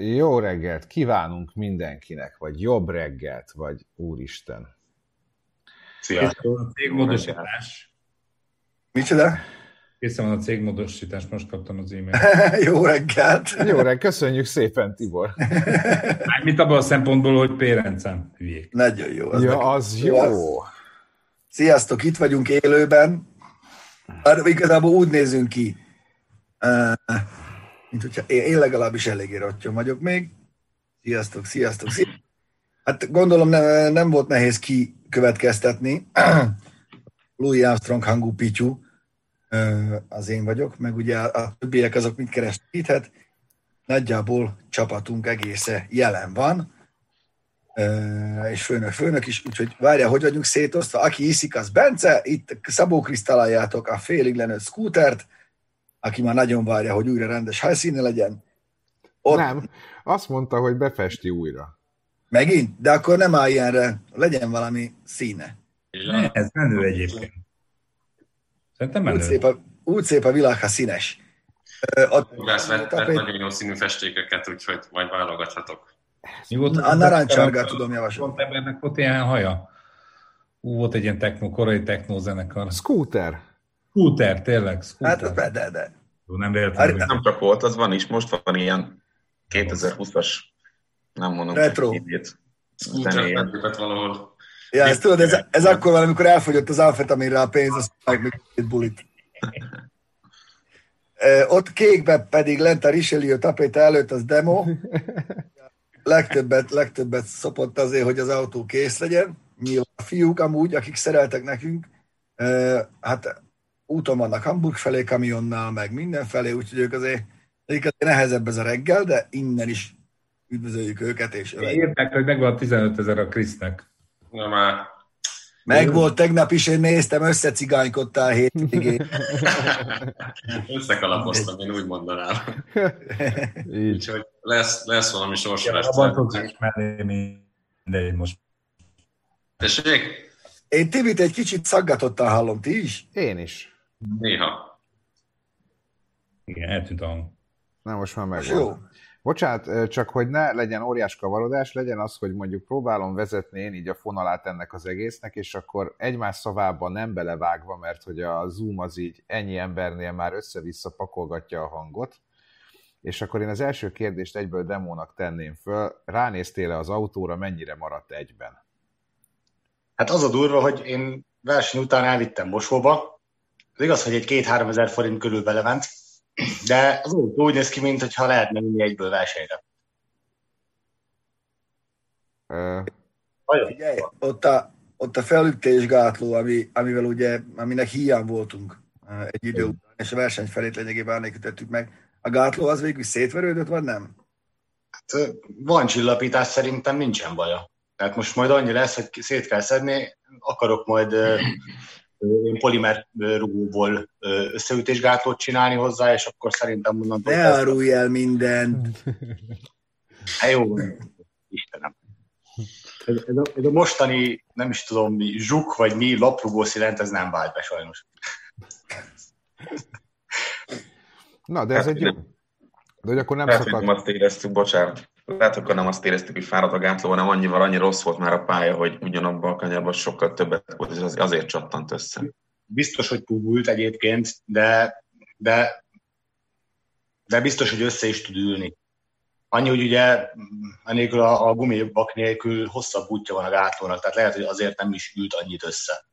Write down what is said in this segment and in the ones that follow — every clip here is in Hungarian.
Jó reggelt kívánunk mindenkinek, vagy jobb reggelt, vagy úristen. Sziasztok! Cégmódosítás. Micsoda? Készen van a cégmódosítás, most kaptam az e-mailt. Jó reggelt! Jó reggelt, köszönjük szépen, Tibor. Mit abban a szempontból, hogy pérencem hülyék. Nagyon jó. Az ja, nekem. az jó. Sziasztok, itt vagyunk élőben. Már igazából úgy nézünk ki, mint hogyha én, legalábbis eléggé rottyom vagyok még. Sziasztok, sziasztok, sziasztok. Hát gondolom nem, nem volt nehéz kikövetkeztetni. Louis Armstrong hangú pityú az én vagyok, meg ugye a többiek azok itt, hát nagyjából csapatunk egésze jelen van, és főnök, főnök is, úgyhogy várja, hogy vagyunk szétosztva. Aki iszik, az Bence, itt Szabó Krisz találjátok a félig lenőtt skútert, aki már nagyon várja, hogy újra rendes helyszíne legyen. Ott... Nem, azt mondta, hogy befesti újra. Megint? De akkor nem áll ilyenre, legyen valami színe. Ne, ez menő egyébként. Szerintem menő. Úgy szép a, úgy szép a világ, ha színes. Ugrász vett, vett nagyon jó színű festékeket, úgyhogy majd válogathatok. Mi volt a narancsárgát tudom javasolni. Pont embernek volt ilyen haja. Ú, volt egy ilyen techno, korai techno zenekar. Scooter. Scooter, tényleg. Scooter. Hát, de, de, de. Jó, nem véletlenül. Hát, nem csak volt, az van is. Most van ilyen 2020-as, nem mondom. Retro. Scooter valahol. Ja, ezt tudod, ez, ez akkor van, amikor elfogyott az amfetaminra a pénz, azt meg még egy bulit. ott kékbe pedig lent a Richelieu tapéta előtt az demo. Legtöbbet, legtöbbet szopott azért, hogy az autó kész legyen. Nyilván a fiúk amúgy, akik szereltek nekünk, hát úton vannak Hamburg felé kamionnal, meg mindenfelé, úgyhogy ők azért, ők azért nehezebb ez a reggel, de innen is üdvözöljük őket. És Értek, hogy megvan 15 ezer a Krisznek. Na már. Meg volt tegnap is, én néztem, összecigánykodtál hétvégén. Összekalapoztam, én úgy mondanám. Így. Úgyhogy lesz, lesz valami sorsolás. Ja, abban tudsz ismerni mindegy most. Tessék? Én Tibit egy kicsit szaggatottan hallom, ti is? Én is. Néha. Igen, eltűnt a Na most már megvan. Jó. Bocsánat, csak hogy ne legyen óriás kavarodás, legyen az, hogy mondjuk próbálom vezetni én így a fonalát ennek az egésznek, és akkor egymás szavába nem belevágva, mert hogy a Zoom az így ennyi embernél már össze-vissza pakolgatja a hangot, és akkor én az első kérdést egyből demónak tenném föl. Ránéztél-e az autóra, mennyire maradt egyben? Hát az a durva, hogy én verseny után elvittem Mosóba. Az igaz, hogy egy két-három ezer forint körül belement, de az autó úgy néz ki, mintha lehetne vinni egyből versenyre. Ö... Figyelj, ott a, ott a felütésgátló, ami, amivel ugye, aminek hiány voltunk egy idő után, és a verseny felét lényegében annék ütöttük meg. A gátló az végül szétverődött, vagy nem? Hát, van csillapítás, szerintem nincsen baja. Tehát most majd annyi lesz, hogy szét kell szedni, akarok majd én polimer rugóból összeütésgátlót csinálni hozzá, és akkor szerintem mondom... Ne árulj el mindent! Hát jó, Istenem. Ez, ez, a, ez a mostani, nem is tudom mi, zsuk vagy mi, laprugó szilent, ez nem vált be sajnos. Na, de ez egy jó... De hogy akkor nem nem azt éreztük, bocsánat. Lehet, akkor nem azt éreztük, hogy fáradt a gátló, hanem annyival annyi rossz volt már a pálya, hogy ugyanabban a kanyarban sokkal többet volt, és az azért csattant össze. Biztos, hogy púbult egyébként, de, de, de biztos, hogy össze is tud ülni. Annyi, hogy ugye enélkül a, a gumibak nélkül hosszabb útja van a gátlónak, tehát lehet, hogy azért nem is ült annyit össze.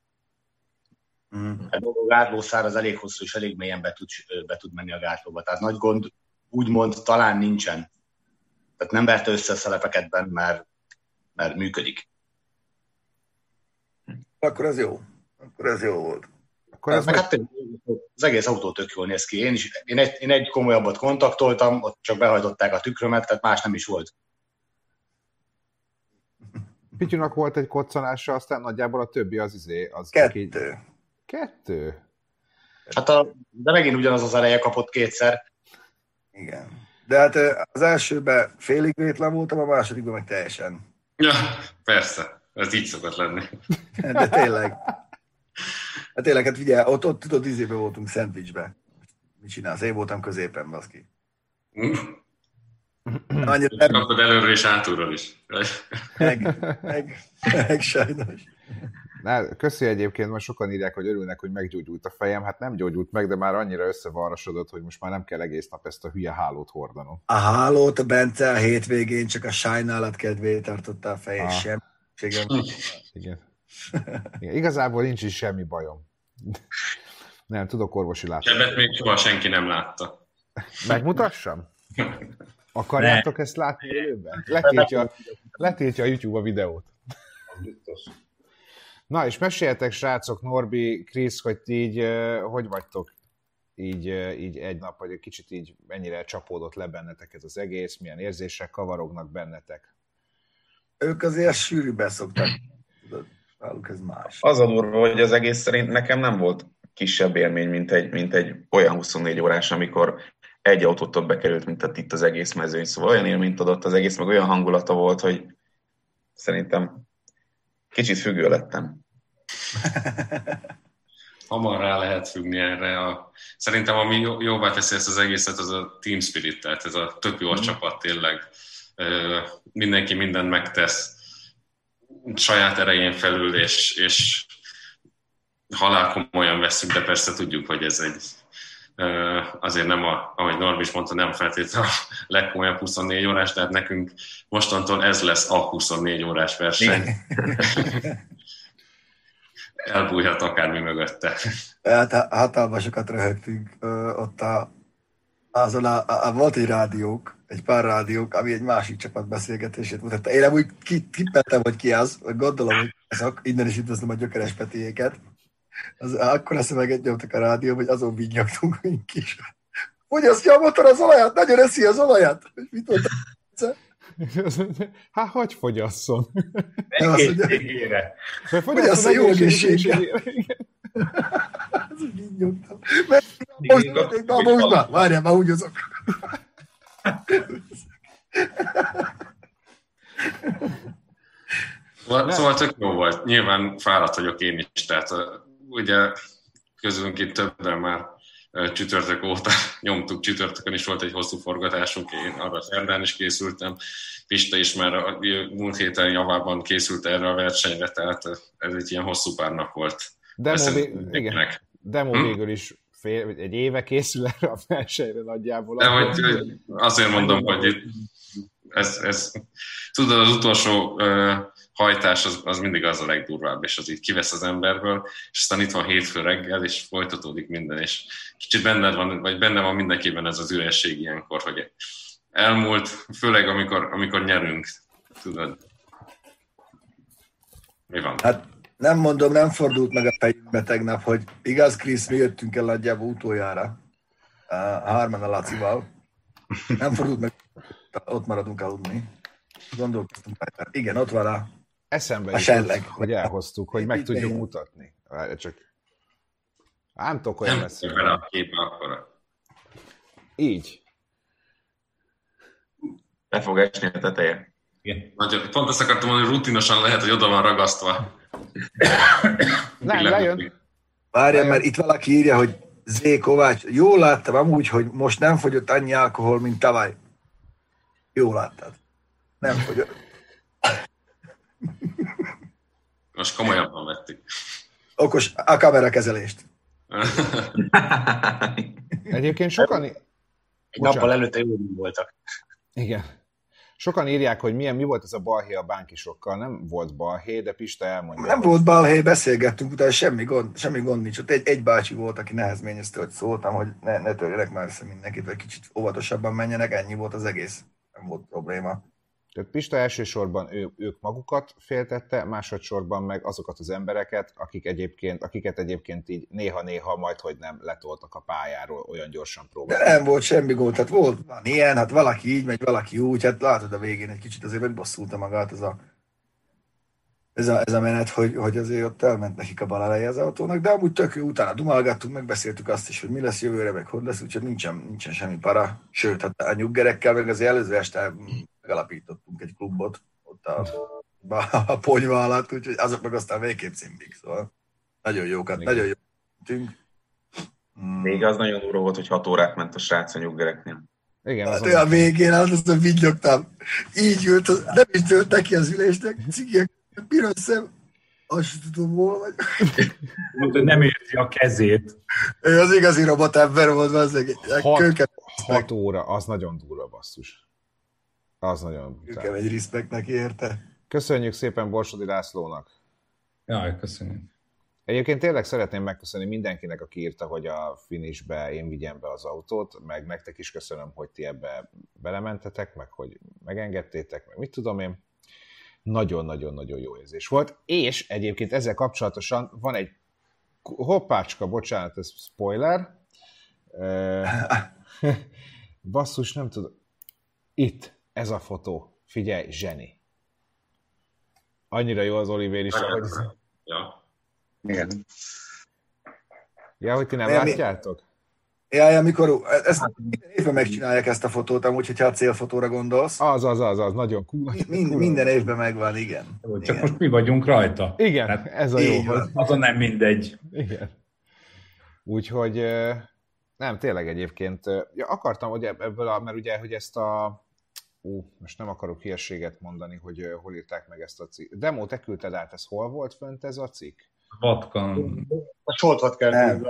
Mm. A gátlószár az elég hosszú, és elég mélyen be tud, be tud menni a gátlóba. Tehát nagy gond úgymond talán nincsen. Tehát nem verte össze a szelepeket benne, mert, mert működik. Akkor ez jó. Akkor ez jó volt. Akkor ez meg... hát, az egész autó tök jól néz ki. Én, is, én, egy, én egy komolyabbat kontaktoltam, ott csak behajtották a tükrömet, tehát más nem is volt. Pityunak volt egy koccanása, aztán nagyjából a többi az izé. Az Kettő. Így... Kettő? Hát a, de megint ugyanaz az eleje kapott kétszer. Igen. De hát az elsőben félig vétlen voltam, a másodikban meg teljesen. Ja, persze. Ez így szokott lenni. De tényleg. Hát tényleg, hát figyelj, ott, ott tudod, izébe voltunk szendvicsbe. Mit csinálsz? Én voltam középen, baszki. Annyira nem Kapod előről és hátulról is. meg, meg, meg sajnos. Na, köszi egyébként, most sokan írják, hogy örülnek, hogy meggyógyult a fejem. Hát nem gyógyult meg, de már annyira összevarrasodott, hogy most már nem kell egész nap ezt a hülye hálót hordanom. A hálót, a Bence a hétvégén csak a sajnálat kedvéért tartotta a fejét, Ah. sem. Igen. Igen. Igazából nincs is semmi bajom. Nem, tudok orvosi látni. Sebet még soha senki nem látta. Megmutassam? Akarjátok ezt látni élőben? Letiltja, letiltja a YouTube a videót. Biztos. Na, és meséljetek, srácok, Norbi, Krisz, hogy ti így, hogy vagytok így, így egy nap, vagy egy kicsit így mennyire csapódott le bennetek ez az egész, milyen érzések kavarognak bennetek. Ők azért sűrűben szoktak. Tudod, náluk ez más. Az a durva, hogy az egész szerint nekem nem volt kisebb élmény, mint egy, mint egy olyan 24 órás, amikor egy autót többbe került, mint a itt az egész mezőny. Szóval olyan élményt adott az egész, meg olyan hangulata volt, hogy szerintem kicsit függő lettem. Hamar rá lehet függni erre. A... Szerintem ami jó, jóvá teszi ezt az egészet, az a team spirit, tehát ez a tök jó a csapat tényleg. Mindenki mindent megtesz saját erején felül, és, és halál komolyan veszünk, de persze tudjuk, hogy ez egy azért nem, a, ahogy Norbi is mondta, nem feltétlenül a legkomolyabb 24 órás, tehát nekünk mostantól ez lesz a 24 órás verseny. Elbújhat akármi mögötte. Hát hatalmas sokat röhögtünk ott a, azon a, a, a, volt egy rádiók, egy pár rádiók, ami egy másik csapat beszélgetését mutatta. Én amúgy ki, tippeltem, hogy ki az, vagy gondolom, hogy ezek, innen is üdvözlöm a gyökeres Petiéket. Az, akkor szemeget nyomtak a rádió, hogy azon vigyogtunk, hogy kis. Hogy az a motor az olajat? Nagyon eszi az olajat. Mit mondta? Hát, hogy fogyasszon? Azt Egészségére. Hogy Fogyasszon jó egészségére. az úgy vinyogtam. Mert most, most már, várjál, már úgy azok. Szóval, szóval tök jó volt. Nyilván fáradt vagyok én is, tehát ugye közülünk itt többen már csütörtök óta nyomtuk, csütörtökön is volt egy hosszú forgatásunk, én arra szerdán is készültem, Pista is már a múlt héten javában készült erre a versenyre, tehát ez egy ilyen hosszú pár nap volt. Demo, vég, igen, demo Hm? végül is fél, egy éve készül erre a versenyre nagyjából. De hogy azért mondom, hogy itt ez, ez, tudod, az utolsó uh, hajtás az, az mindig az a legdurvább, és az így kivesz az emberből, és aztán itt van hétfő reggel, és folytatódik minden, és kicsit benned van, vagy benne van mindenkiben ez az üresség ilyenkor, hogy elmúlt, főleg amikor, amikor nyerünk, tudod. Mi van? Hát nem mondom, nem fordult meg a fejünkbe tegnap, hogy igaz, Krisz, mi jöttünk el nagyjából utoljára. A hárman a Lacival. Nem fordult meg, ott maradunk aludni. Gondolkoztunk. Igen, ott van a... Eszembe A jutott, selleg. hogy elhoztuk, hogy meg tudjuk mutatni. Várj, Csak nem tudok olyan Nem messze. bele a képbe akkor. Így. Le fog esni a teteje. Igen. Nagyon, pont azt akartam mondani, hogy rutinosan lehet, hogy oda van ragasztva. Nem, lejön. Várjál, mert itt valaki írja, hogy Z. Kovács, jól láttam amúgy, hogy most nem fogyott annyi alkohol, mint tavaly. Jól láttad. Nem fogyott. Most komolyabban vettük. Okos a kamerakezelést. Egyébként sokan... Egy nappal előtte jó voltak. Igen. Sokan írják, hogy milyen, mi volt ez a balhé a bánkisokkal. Nem volt balhé, de Pista elmondja. Nem volt balhely, beszélgettünk, utána semmi gond, semmi gond nincs. Ott egy, egy bácsi volt, aki nehezményezte, hogy szóltam, hogy ne, ne törjenek már össze mindenkit, vagy kicsit óvatosabban menjenek, ennyi volt az egész. Nem volt probléma. Tehát Pista elsősorban ő, ők magukat féltette, másodszorban meg azokat az embereket, akik egyébként, akiket egyébként így néha-néha majd, hogy nem letoltak a pályáról, olyan gyorsan De próbáltak. nem volt semmi gond, tehát volt van ilyen, hát valaki így megy, valaki úgy, hát látod a végén egy kicsit azért megbosszulta magát ez a, ez a, ez a menet, hogy, hogy azért ott elment nekik a bal eleje az autónak, de amúgy tök jó, utána dumálgattunk, megbeszéltük azt is, hogy mi lesz jövőre, meg hogy lesz, úgyhogy nincsen, nincsen semmi para. Sőt, hát a nyuggerekkel, meg az előző este megalapítottunk egy klubot ott a, a ponyva alatt, úgyhogy azok meg aztán végképp cimbik, szóval nagyon jókat, Igen. nagyon jó. tünk. Mm. Még az nagyon durva volt, hogy hat órát ment a srác a nyuggereknél. Igen, Hát azon- olyan végén, hát azt a viggyogtam. Így ült, az- nem is tört neki az ülésnek, cigiek, piros szem, azt sem tudom, hol vagy. Mondta, nem érzi a kezét. Ő az igazi robotember volt, az Hat, kőkev, hat óra, az nagyon durva basszus. Az nagyon brutál. egy respect neki érte. Köszönjük szépen Borsodi Lászlónak. Jaj, köszönöm. Egyébként tényleg szeretném megköszönni mindenkinek, aki írta, hogy a finishbe én vigyem be az autót, meg nektek is köszönöm, hogy ti ebbe belementetek, meg hogy megengedtétek, meg mit tudom én. Nagyon-nagyon-nagyon jó érzés volt. És egyébként ezzel kapcsolatosan van egy hoppácska, bocsánat, ez spoiler. Basszus, nem tudom. Itt, ez a fotó. Figyelj, zseni. Annyira jó az Oliver is, hogy... Ja. Igen. Ja, hogy ti nem Nem, mi- látjátok? Ja, ja, mikor, ezt minden évben megcsinálják ezt a fotót, amúgy, hogyha a célfotóra gondolsz. Az, az, az, az, nagyon cool. Mind, minden évben megvan, igen. Csak igen. most mi vagyunk rajta. Igen, Hát ez a jó. van. Azon nem mindegy. Igen. Úgyhogy nem, tényleg egyébként, ja, akartam, hogy ebb- ebből a, mert ugye, hogy ezt a ú, most nem akarok hírséget mondani, hogy ö, hol írták meg ezt a cikk. Demo, te küldted át, ez hol volt fönt ez a cikk? Vatkan. A Soltvat kell Nem.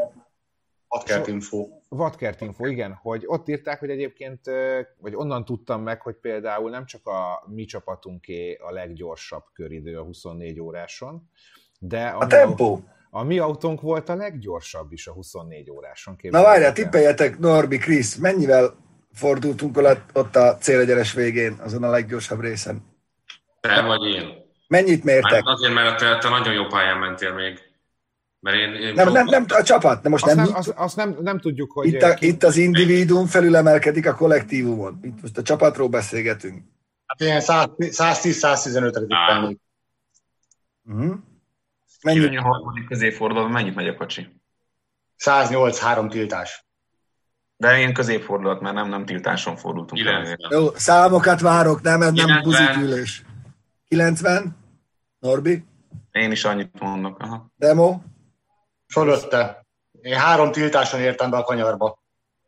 Vadkert info. Vadkert Info, igen, hogy ott írták, hogy egyébként, vagy onnan tudtam meg, hogy például nem csak a mi csapatunké a leggyorsabb köridő a 24 óráson, de a, A tempó. a mi autónk volt a leggyorsabb is a 24 óráson. Na várjál, el. tippeljetek, Norbi, Krisz, mennyivel fordultunk ott- ott a célegyenes végén, azon a leggyorsabb részen? Te vagy én. Mennyit mértek? Hát azért, mert te, te nagyon jó pályán mentél még. Mert én, én Nem, nem, nem, a csapat, de most Azt nem, nem, azt, azt nem, nem tudjuk, hogy... itt, a, ki- itt az individuum felülemelkedik a kollektívumon. Itt most a csapatról beszélgetünk. Hát ilyen 100 110-115-re tippelnék. Uh-huh. Mennyi? a harmadik középfordulóban mennyit megy a kocsi? 108 három tiltás. De én középfordulat, mert nem, nem tiltáson fordultunk el. 90. Jó, számokat várok, nem, ez nem 90. buzikülés. 90? Norbi? Én is annyit mondok. Aha. Demo? Fölötte. Én három tiltáson értem be a kanyarba.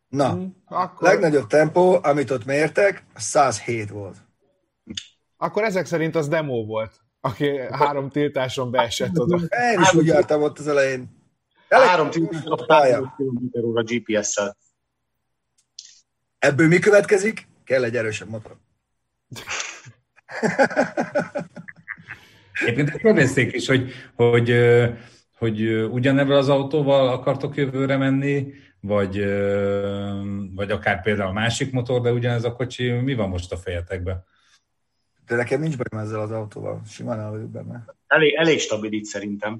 Na, Hm, Akkor, legnagyobb tempó, amit ott mértek, az 107 volt. akkor ezek szerint az demo volt, aki három tiltáson beesett oda. Én is úgy jártam ott az elején. Elég Három tiltáson a a GPS-szel. Ebből mi következik? Kell egy erősebb motor. Egyébként kérdezték is, hogy, hogy, hogy ugyanebből az autóval akartok jövőre menni, vagy, vagy akár például a másik motor, de ugyanez a kocsi, mi van most a fejetekben? De nekem nincs bajom ezzel az autóval. Simán el vagyok benne. Elég, elég stabil itt szerintem.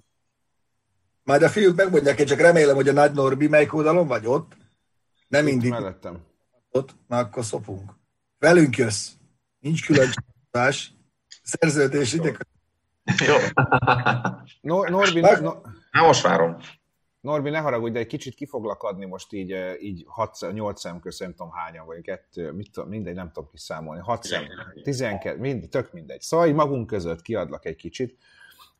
Majd a fiúk megmondják, én csak remélem, hogy a nagy Norbi melyik oldalon vagy ott. Nem mindig Mellettem. Ott, na akkor szopunk. Velünk jössz. Nincs külön csatás. Szerződés ide. Jó. No, Norbi, Meg- no, Na most várom. Norbi, ne haragudj, de egy kicsit ki foglak adni most így, eh, így 6, 8 szem közt, nem tudom hányan vagy, kettő, mit tudom, mindegy, nem tudom kiszámolni, 6 szem, 12, mind, tök mindegy. Szóval így magunk között kiadlak egy kicsit,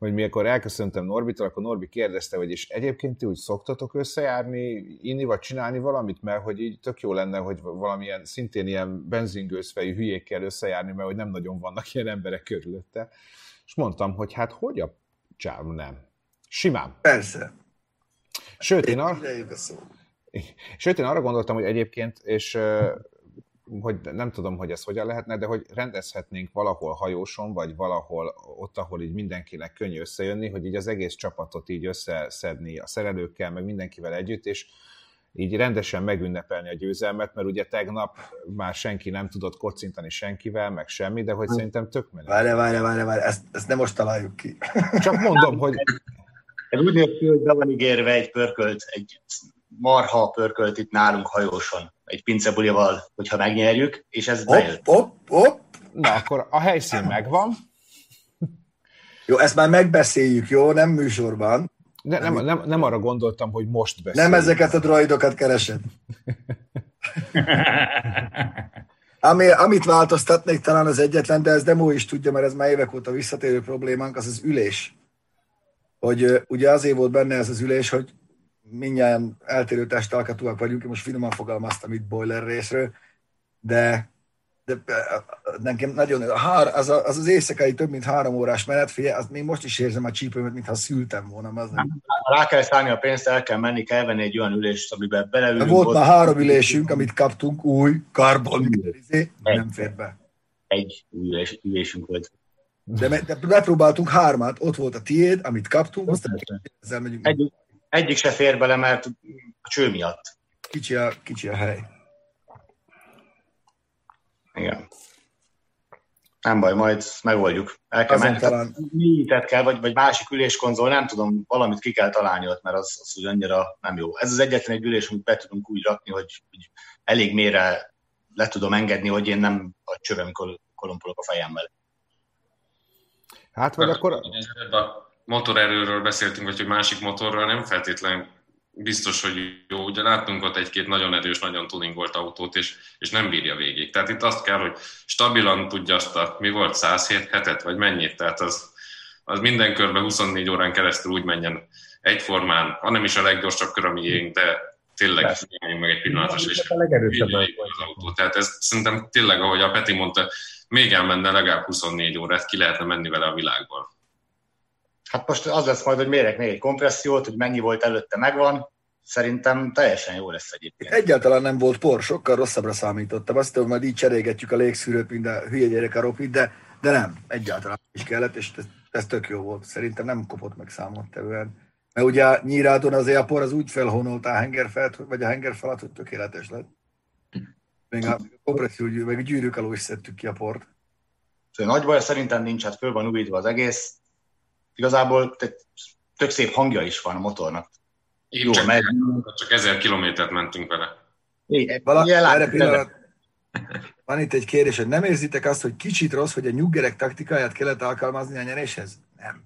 hogy mikor elköszöntem Norbitól, akkor Norbi kérdezte, hogy és egyébként ti úgy szoktatok összejárni, inni vagy csinálni valamit, mert hogy így tök jó lenne, hogy valamilyen, szintén ilyen benzingőzfejű hülyékkel összejárni, mert hogy nem nagyon vannak ilyen emberek körülötte. És mondtam, hogy hát hogy a csáv nem. Simán. Persze. Sőt, én arra, Idejük a szó. Sőt, én arra gondoltam, hogy egyébként, és hogy nem tudom, hogy ez hogyan lehetne, de hogy rendezhetnénk valahol hajóson, vagy valahol ott, ahol így mindenkinek könnyű összejönni, hogy így az egész csapatot így összeszedni a szerelőkkel, meg mindenkivel együtt, és így rendesen megünnepelni a győzelmet, mert ugye tegnap már senki nem tudott kocintani senkivel, meg semmi, de hogy szerintem tök menő. Várj, várj, várj, várj, ezt, ezt nem most találjuk ki. Csak mondom, hogy Ez úgy néz ki, hogy be van ígérve egy pörkölt, egy marha pörkölt itt nálunk hajóson, egy pincebulival, hogyha megnyerjük, és ez bejött. Hopp, hopp, hopp. na akkor a helyszín megvan, Jó, ezt már megbeszéljük, jó? Nem műsorban. de nem, nem, nem arra gondoltam, hogy most beszélünk. Nem ezeket a droidokat keresed. Ami, amit változtatnék talán az egyetlen, de ez Demo is tudja, mert ez már évek óta visszatérő problémánk, az az ülés. Hogy ugye azért volt benne ez az ülés, hogy mindjárt eltérő testalkatúak vagyunk, most finoman fogalmaztam itt boiler részről, de, de nekem nagyon, hár, az, a, az, az éjszakai több mint három órás menet, figyelj, azt még most is érzem a csípőmet, mintha szültem volna. Az nem. Rá kell szállni a pénzt, el kell menni, kell venni egy olyan ülést, amiben beleülünk. Volt ott... már három ülésünk, amit kaptunk, új, karbon, nem fér be. Egy ülés, ülésünk volt. De, de bepróbáltunk hármat, ott volt a tiéd, amit kaptunk, aztán ezzel megyünk. Egy, egyik se fér bele, mert a cső miatt. Kicsi a, kicsi a hely. Igen. Nem baj, majd megoldjuk. El kell menni. Talán... Kell, vagy, vagy másik üléskonzol, nem tudom, valamit ki kell találni ott, mert az, az úgy annyira nem jó. Ez az egyetlen egy ülés, amit be tudunk úgy rakni, hogy, hogy elég mélyre le tudom engedni, hogy én nem a csövem kolompolok a fejemmel. Hát, vagy akkor... Motorerőről beszéltünk, vagy hogy másik motorról nem feltétlenül biztos, hogy jó. Ugye láttunk ott egy-két nagyon erős, nagyon tuningolt autót, és, és nem bírja végig. Tehát itt azt kell, hogy stabilan tudja azt a, mi volt, 107 hetet, vagy mennyit, tehát az, az minden körben 24 órán keresztül úgy menjen egyformán, hanem is a leggyorsabb kör a miénk, de tényleg meg egy pillanatra, és az autó. Tehát ez szerintem tényleg, ahogy a Peti mondta, még elmenne legalább 24 órát, ki lehetne menni vele a világból. Hát most az lesz majd, hogy mérek még egy kompressziót, hogy mennyi volt előtte megvan, szerintem teljesen jó lesz egyébként. Egyáltalán nem volt por, sokkal rosszabbra számítottam. Azt hogy majd így cserélgetjük a légszűrőt, mint a hülye gyerek a ropit, de, de nem, egyáltalán is kellett, és ez, ez tök jó volt. Szerintem nem kopott meg számottevően. Mert ugye nyírádon az por az úgy felhonolt a hengerfelt, vagy a hengerfalat, hogy tökéletes lett. Még a kompresszió, meg a gyűrűk alól is szedtük ki a port. Szóval nagy baj szerintem nincs, hát föl van újítva az egész. Igazából tök szép hangja is van a motornak. Így Jó, csak, megy. csak ezer kilométert mentünk vele. Igen, Vala, erre pillanat, van itt egy kérdés, hogy nem érzitek azt, hogy kicsit rossz, hogy a nyuggerek taktikáját kellett alkalmazni a nyeréshez? Nem.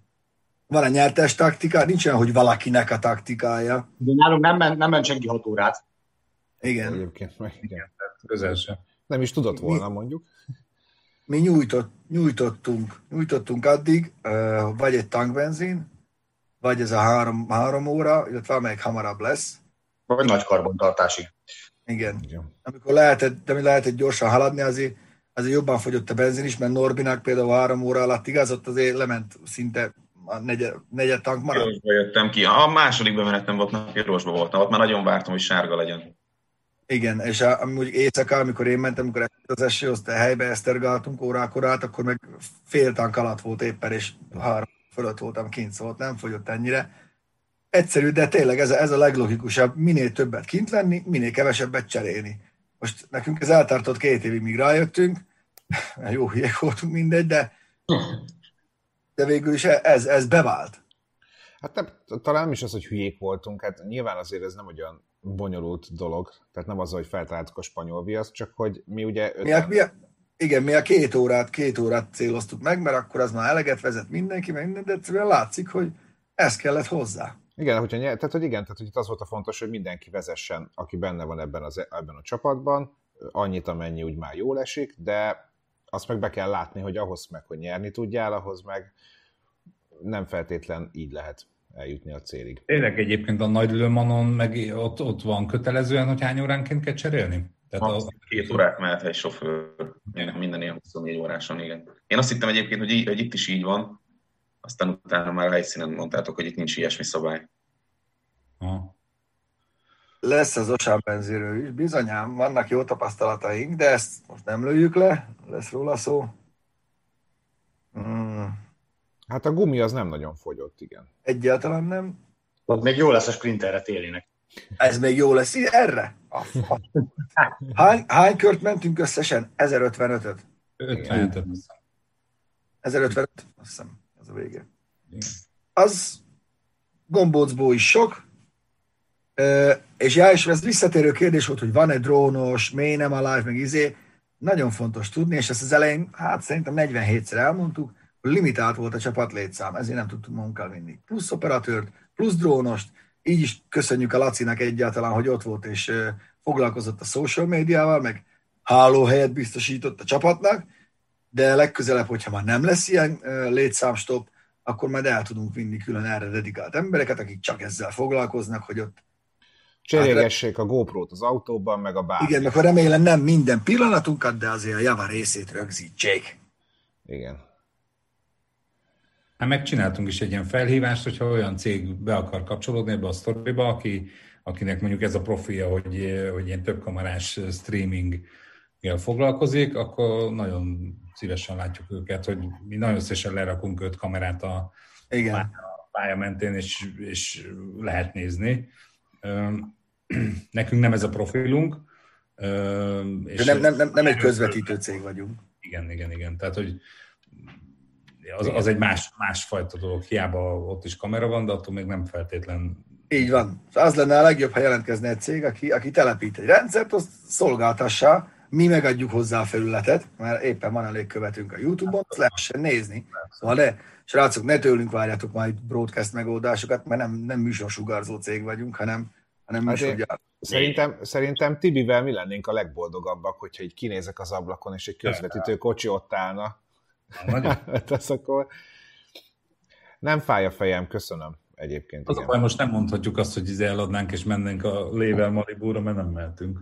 Van a nyertes taktika, nincs olyan, hogy valakinek a taktikája. De nálunk nem, ment, nem ment senki hat órát. Igen. Egyébként meg igen. Közel sem. Nem is tudott volna, mi, mondjuk. Mi nyújtott, nyújtottunk, nyújtottunk addig, vagy egy tankbenzin, vagy ez a három, három óra, illetve amelyik hamarabb lesz. Vagy nagy karbontartásig. Igen. Igen. Amikor lehetett, de mi lehetett gyorsan haladni, azért, azért jobban fogyott a benzin is, mert Norbinak például három óra alatt igaz, ott azért lement szinte a negyed, negyed tank maradt. Pirosba jöttem ki. A második bemenetem volt, pirosba voltam. Ott már nagyon vártam, hogy sárga legyen. Igen, és amúgy éjszaka, amikor én mentem, amikor az eső, azt helybe esztergáltunk órákor át, akkor meg fél tank alatt volt éppen, és három fölött voltam kint, szóval nem fogyott ennyire. Egyszerű, de tényleg ez a, ez a leglogikusabb, minél többet kint lenni, minél kevesebbet cserélni. Most nekünk ez eltartott két évig, míg rájöttünk, jó hülyek voltunk mindegy, de, de végül is ez, ez bevált. Hát nem, talán nem is az, hogy hülyék voltunk, hát nyilván azért ez nem olyan bonyolult dolog, tehát nem az, hogy feltaláltuk a spanyol viaszt, csak hogy mi ugye... Mi a, mi a, igen, mi a két órát, két órát céloztuk meg, mert akkor az már eleget vezet mindenki, meg minden, de egyszerűen látszik, hogy ez kellett hozzá. Igen, hogyha tehát, hogy igen, tehát hogy itt az volt a fontos, hogy mindenki vezessen, aki benne van ebben, az, ebben a csapatban, annyit, amennyi úgy már jól esik, de azt meg be kell látni, hogy ahhoz meg, hogy nyerni tudjál, ahhoz meg nem feltétlen így lehet eljutni a célig. Tényleg egyébként a nagy Lömanon meg ott, ott van kötelezően, hogy hány óránként kell cserélni? Tehát a... Két órát mehet egy sofőr, minden ilyen 24 óráson, igen. Én azt hittem egyébként, hogy, így, hogy itt is így van, aztán utána már a helyszínen mondtátok, hogy itt nincs ilyesmi szabály. Ha. Lesz az Osán benzéről is, bizonyám, vannak jó tapasztalataink, de ezt most nem lőjük le, lesz róla szó. Hmm. Hát a gumi az nem nagyon fogyott, igen. Egyáltalán nem. Az még jó lesz a sprinterre télinek. Ez még jó lesz. Erre? Hány, hány kört mentünk összesen? 1055-öt. 55 1055, azt hiszem, az a vége. Az gombócból is sok, és já, és ez visszatérő kérdés volt, hogy van-e drónos, mély nem a live, meg izé. Nagyon fontos tudni, és ezt az elején, hát szerintem 47-szer elmondtuk, limitált volt a csapat létszám, ezért nem tudtuk magunkkal vinni. Plusz operatőrt, plusz drónost, így is köszönjük a Lacinak egyáltalán, hogy ott volt és foglalkozott a social médiával, meg hálóhelyet biztosított a csapatnak, de legközelebb, hogyha már nem lesz ilyen létszámstop, akkor majd el tudunk vinni külön erre dedikált embereket, akik csak ezzel foglalkoznak, hogy ott Cserélgessék a GoPro-t az autóban, meg a bármit. Igen, akkor remélem nem minden pillanatunkat, de azért a java részét rögzítsék. Igen. Hát megcsináltunk is egy ilyen felhívást, hogyha olyan cég be akar kapcsolódni ebbe a sztoriba, aki, akinek mondjuk ez a profilja, hogy, hogy ilyen többkamerás streaming foglalkozik, akkor nagyon szívesen látjuk őket, hogy mi nagyon szívesen lerakunk öt kamerát a Igen. pálya mentén, és, és lehet nézni. Nekünk nem ez a profilunk. És nem, nem, nem, nem egy közvetítő cég vagyunk. Igen, igen, igen. Tehát, hogy az, az egy más, másfajta dolog. Hiába ott is kamera van, de attól még nem feltétlen... Így van. Az lenne a legjobb, ha jelentkezne egy cég, aki, aki telepít egy rendszert, azt szolgáltassa, mi megadjuk hozzá a felületet, mert éppen van elég követünk a YouTube-on, azt lehessen nézni. Szóval ne, srácok, ne tőlünk várjátok majd broadcast megoldásokat, mert nem, nem műsorsugarzó cég vagyunk, hanem, hanem hát műsorgyár. Szerintem, szerintem Tibivel mi lennénk a legboldogabbak, hogyha így kinézek az ablakon, és egy közvetítő kocsi ott állna. hát az akkor nem fáj a fejem, köszönöm egyébként. Az igen. most nem mondhatjuk azt, hogy izé eladnánk és mennénk a Lével Malibúra, mert nem mehetünk.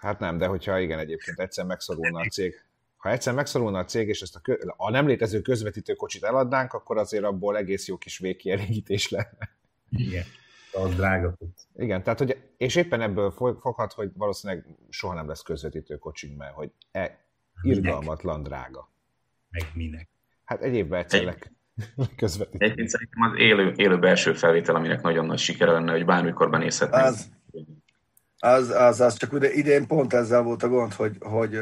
Hát nem, de hogyha igen, egyébként egyszer megszorulna a cég, ha egyszer megszorulna a cég, és ezt a, kö, a nem létező közvetítő kocsit eladnánk, akkor azért abból egész jó kis végkielégítés lenne. Igen, az drága. Igen, tehát hogy, és éppen ebből foghat, hogy valószínűleg soha nem lesz közvetítő kocsink, mert hogy e, irgalmatlan drága. Meg minek? Hát egy évben egyszer Egy... közvetítő. Egyébként szerintem az élő, élő belső felvétel, aminek nagyon nagy sikere lenne, hogy bármikor benézhetnénk. Az, az, az, az csak ugye idén pont ezzel volt a gond, hogy, hogy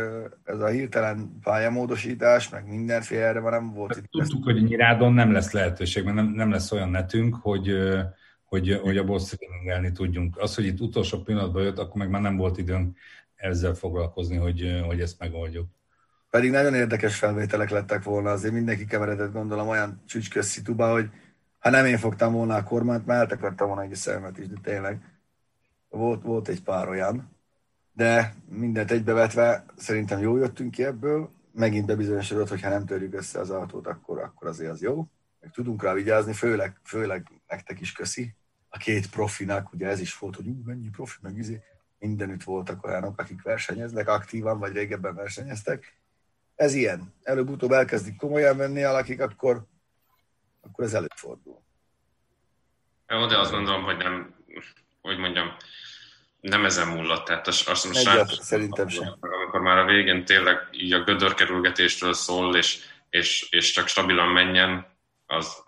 ez a hirtelen pályamódosítás, meg mindenféle erre már nem volt. Hát, tudtuk, hogy Nyirádon nem lesz lehetőség, mert nem, nem lesz olyan netünk, hogy, hogy, hogy abból streamingelni tudjunk. Az, hogy itt utolsó pillanatban jött, akkor meg már nem volt időnk ezzel foglalkozni, hogy, hogy ezt megoldjuk. Pedig nagyon érdekes felvételek lettek volna, azért mindenki keveredett gondolom olyan csücskös hogy ha nem én fogtam volna a kormányt, már eltekartam volna egy szemet is, de tényleg volt, volt egy pár olyan, de mindent egybevetve szerintem jó jöttünk ki ebből, megint bebizonyosodott, hogy ha nem törjük össze az autót, akkor, akkor azért az jó. Meg tudunk rá vigyázni, főleg, főleg nektek is köszi. A két profinak, ugye ez is volt, hogy ú, mennyi profi, meg izé. Mindenütt voltak olyanok, akik versenyeznek aktívan, vagy régebben versenyeztek. Ez ilyen. Előbb-utóbb elkezdik komolyan venni alakik, akkor, akkor ez előfordul. Jó, de azt gondolom, hogy nem, hogy mondjam, nem ezen múlott. Tehát azt, azt most Egyet, szerintem sem. Amikor már a végén tényleg így a gödörkerülgetésről szól, és, és, és csak stabilan menjen, az...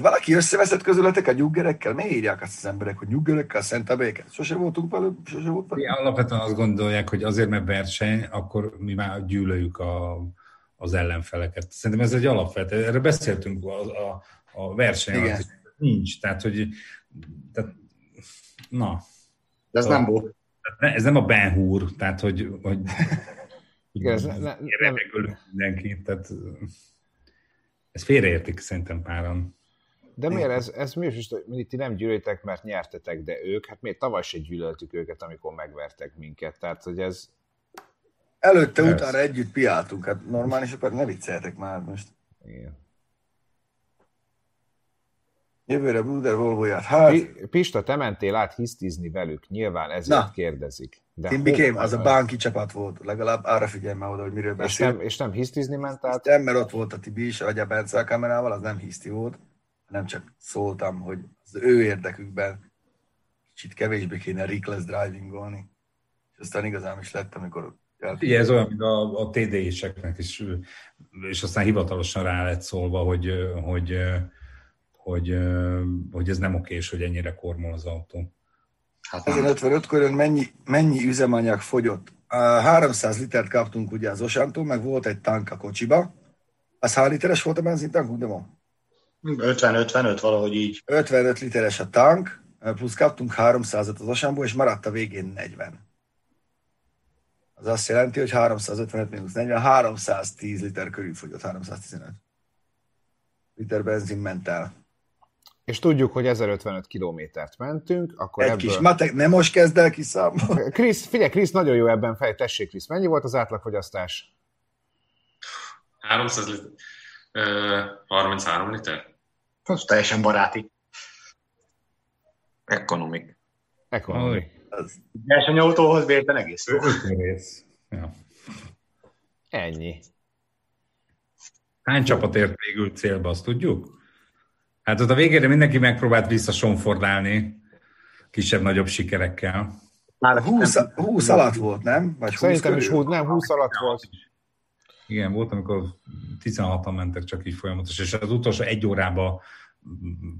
Valaki összeveszett közületek a nyuggerekkel? Mi írják azt az emberek, hogy nyuggerekkel szent a béke? Sose voltunk velük, sose volt velük. Alapvetően azt gondolják, hogy azért, mert verseny, akkor mi már gyűlöljük a, az ellenfeleket. Szerintem ez egy alapvető. Erre beszéltünk a, a, a verseny alatt, nincs. Tehát, hogy tehát, na, de ez nem volt. Ez nem a Ben Hur, tehát hogy, hogy Igen, ez ne, ne, mindenki, tehát ez félreértik szerintem páran. De miért ez, ez mi is, hogy ti nem gyűlölitek, mert nyertetek, de ők, hát miért tavaly se gyűlöltük őket, amikor megvertek minket, tehát hogy ez... Előtte, ez... utána együtt piáltunk, hát normális, akkor ne vicceltek már most. Igen. Jövőre Bruder Volvo-ját. Hát... Pista, te mentél át hisztizni velük, nyilván ezért Na. kérdezik. De Timbikém, az a bánki csapat volt, legalább arra figyelj már oda, hogy miről beszél. És nem, és nem hisztizni ment át? Nem, mert ott volt a Tibi is, a Bence a kamerával, az nem hiszti volt, nem csak szóltam, hogy az ő érdekükben kicsit kevésbé kéne reckless drivingolni. És aztán igazán is lett, amikor Igen, ez olyan, mint a, a TD-seknek is, és aztán hivatalosan rá lett szólva, hogy, hogy hogy, hogy ez nem okés, hogy ennyire kormol az autó. Hát 55 körön mennyi, mennyi üzemanyag fogyott? 300 litert kaptunk ugye az Osántól, meg volt egy tank a kocsiba. Az hány literes volt a benzintankunk, de 50-55, valahogy így. 55 literes a tank, plusz kaptunk 300-at az Osánból, és maradt a végén 40. Az azt jelenti, hogy 355 mínusz 40, 310 liter körül fogyott, 315 liter benzin ment el és tudjuk, hogy 1055 kilométert mentünk, akkor Egy ebből... kis matek, nem most kezd el kiszámolni. Krisz, figyelj, Krisz nagyon jó ebben fej, tessék Krisz, mennyi volt az átlagfogyasztás? 300 liter. 33 liter. Ez teljesen baráti. Economic. Economy. Az, Versenyautóhoz bérten egész jó. Ja. Ennyi. Hány csapat ért végül célba, azt tudjuk? Hát ott a végére mindenki megpróbált visszasonfordálni kisebb-nagyobb sikerekkel. Már 20, 20 alatt volt, nem? Vagy 20 Szerintem is? 20, nem, 20 alatt volt. Igen, volt, amikor 16-an mentek csak így folyamatos, és az utolsó egy órában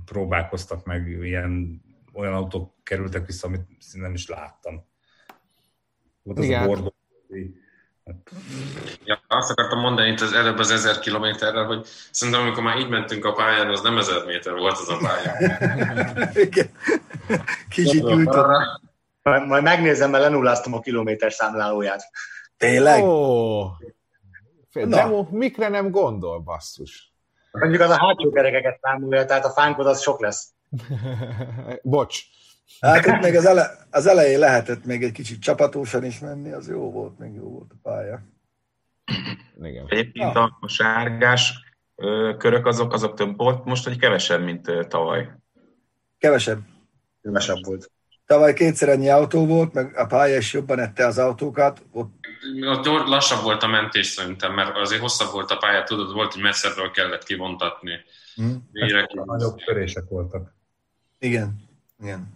próbálkoztak meg, ilyen olyan autók kerültek vissza, amit szinte nem is láttam. Volt az Igen. a Bordeaux. Ja, azt akartam mondani itt az előbb az ezer kilométerrel, hogy szerintem amikor már így mentünk a pályán, az nem ezer méter volt az a pálya. Igen. Kicsit nyújtott. Arra- Majd megnézem, mert lenulláztam a kilométer számlálóját. Tényleg? Ó! Fél, Na. Demo, mikre nem gondol, basszus? Mondjuk az a hátsó kerekeket számolja, tehát a fánkod az sok lesz. Bocs. Hát itt még az, ele, az elején lehetett még egy kicsit csapatósan is menni, az jó volt, még jó volt a pálya. Igen. Egyébként a, a sárgás ö, körök azok, azok több volt most, hogy kevesebb, mint ö, tavaly. Kevesebb. Kevesebb volt. Tavaly kétszer ennyi autó volt, meg a pálya is jobban ette az autókat. Ott Ott lassabb volt a mentés szerintem, mert azért hosszabb volt a pálya, tudod, volt, hogy messzebbről kellett kivontatni. hm, Végre Nagyobb törések voltak. igen. igen.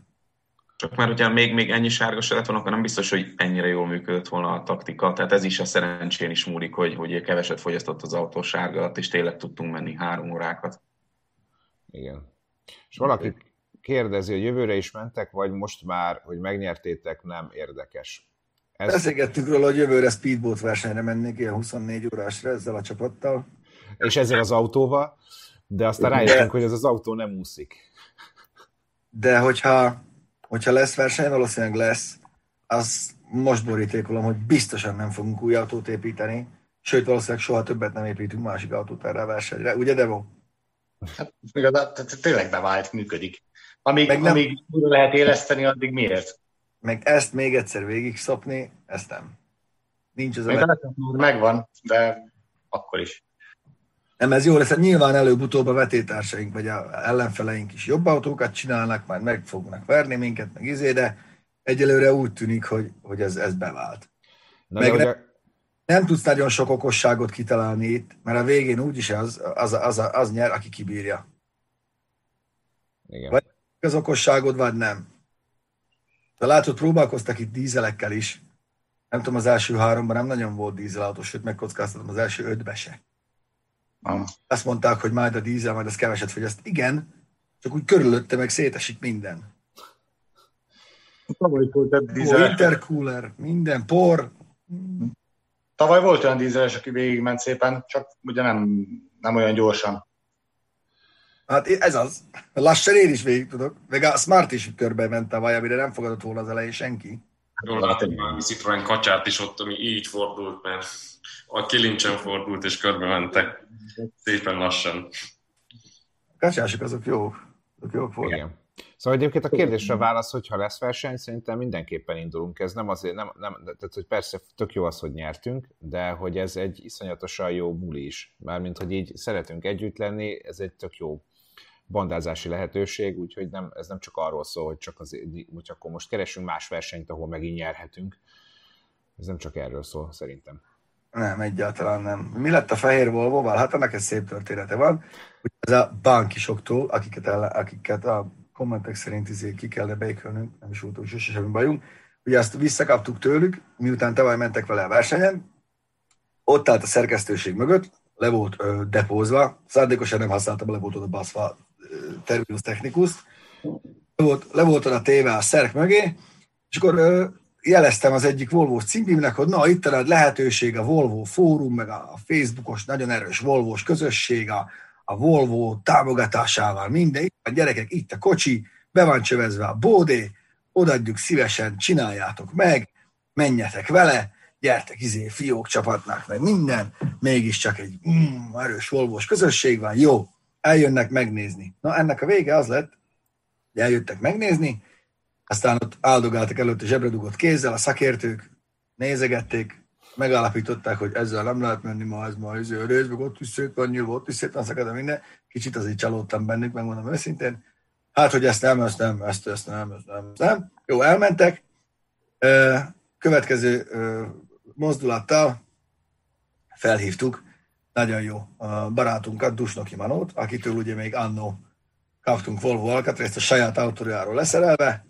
Csak már, hogyha még, még ennyi sárga se lett volna, akkor nem biztos, hogy ennyire jól működött volna a taktika. Tehát ez is a szerencsén is múlik, hogy, hogy keveset fogyasztott az autó sárga alatt, és tényleg tudtunk menni három órákat. Igen. És valaki kérdezi, hogy jövőre is mentek, vagy most már, hogy megnyertétek, nem érdekes. Ez, Beszélgettünk róla, hogy jövőre speedboat versenyre mennék, ilyen 24 órásra ezzel a csapattal. és ezzel az autóval, de aztán rájöttünk, hogy ez az autó nem úszik. De hogyha, hogyha lesz verseny, valószínűleg lesz, az most borítékolom, hogy biztosan nem fogunk új autót építeni, sőt valószínűleg soha többet nem építünk másik autót erre a versenyre. Ugye, Devo? Hát, igazán, tehát tényleg bevált, működik. Amíg, Meg nem- amíg újra lehet éleszteni, addig miért? Meg ezt még egyszer végig szopni, ezt nem. Nincs az a a megvan, de akkor is. Nem, ez jó lesz, nyilván előbb-utóbb a vetétársaink, vagy a ellenfeleink is jobb autókat csinálnak, majd meg fognak verni minket, meg izé, de egyelőre úgy tűnik, hogy, hogy ez, ez bevált. Na, Meg de ne- ugye, Nem tudsz nagyon sok okosságot kitalálni itt, mert a végén úgyis az, az, az, az, az nyer, aki kibírja. igen. Vagy- Az okosságod, vagy nem. De látod, próbálkoztak itt dízelekkel is. Nem tudom, az első háromban nem nagyon volt dízelautó, sőt, megkockáztatom az első ötbe se. Ah. Azt mondták, hogy majd a dízel, majd az keveset fogyaszt. Igen, csak úgy körülötte meg szétesik minden. Tavaly volt Ó, dízeles. intercooler, minden, por. Tavaly volt olyan dízeles, aki végigment szépen, csak ugye nem, nem olyan gyorsan. Hát ez az. Lassan én is végig tudok. Meg a Smart is körbe ment tavaly, amire nem fogadott volna az elején senki. Jól látom már a Citroen kacsát is ott, ami így fordult, mert a kilincsen fordult és körbe mentek. Szépen lassan. A kacsások azok jók. Azok jók. Igen. Szóval egyébként a kérdésre válasz, hogyha lesz verseny, szerintem mindenképpen indulunk. Ez nem azért, nem, nem, tehát hogy persze tök jó az, hogy nyertünk, de hogy ez egy iszonyatosan jó muli is. Mármint, hogy így szeretünk együtt lenni, ez egy tök jó bandázási lehetőség, úgyhogy nem, ez nem csak arról szól, hogy csak, az, hogy akkor most keresünk más versenyt, ahol megint nyerhetünk. Ez nem csak erről szól, szerintem. Nem, egyáltalán nem. Mi lett a fehér Volvo-val? Hát annak egy szép története van. Ugye ez a bankisoktól, akiket, el, akiket a kommentek szerint izé ki kellene beikölnünk, nem is volt úgy sose semmi bajunk. Ugye azt visszakaptuk tőlük, miután tavaly mentek vele a versenyen, ott állt a szerkesztőség mögött, le volt ö, depózva, szándékosan nem használtam, le volt oda baszva terminus technikus, le volt, le volt oda téve a szerk mögé, és akkor ö, jeleztem az egyik Volvo címbimnek, hogy na, itt a lehetőség a Volvo fórum, meg a Facebookos, nagyon erős Volvos közösség, a, a Volvo támogatásával minden. A gyerekek, itt a kocsi, be van csövezve a bódé, odaadjuk szívesen, csináljátok meg, menjetek vele, gyertek izé, fiók csapatnak, meg minden, mégiscsak egy mm, erős Volvos közösség van, jó, eljönnek megnézni. Na, ennek a vége az lett, hogy eljöttek megnézni, aztán ott áldogáltak előtt a zsebredugott kézzel, a szakértők nézegették, megállapították, hogy ezzel nem lehet menni ma, ez ma ez rész, meg ott is szét van nyílva, ott is szét van szakadva minden. Kicsit azért csalódtam bennük, megmondom őszintén. Hát, hogy ezt nem, ezt nem, ezt, ezt nem, ezt nem, ezt nem. Jó, elmentek. Következő mozdulattal felhívtuk nagyon jó barátunkat, Dusnoki Manót, akitől ugye még annó kaptunk Volvo alkatrészt a saját autójáról leszerelve,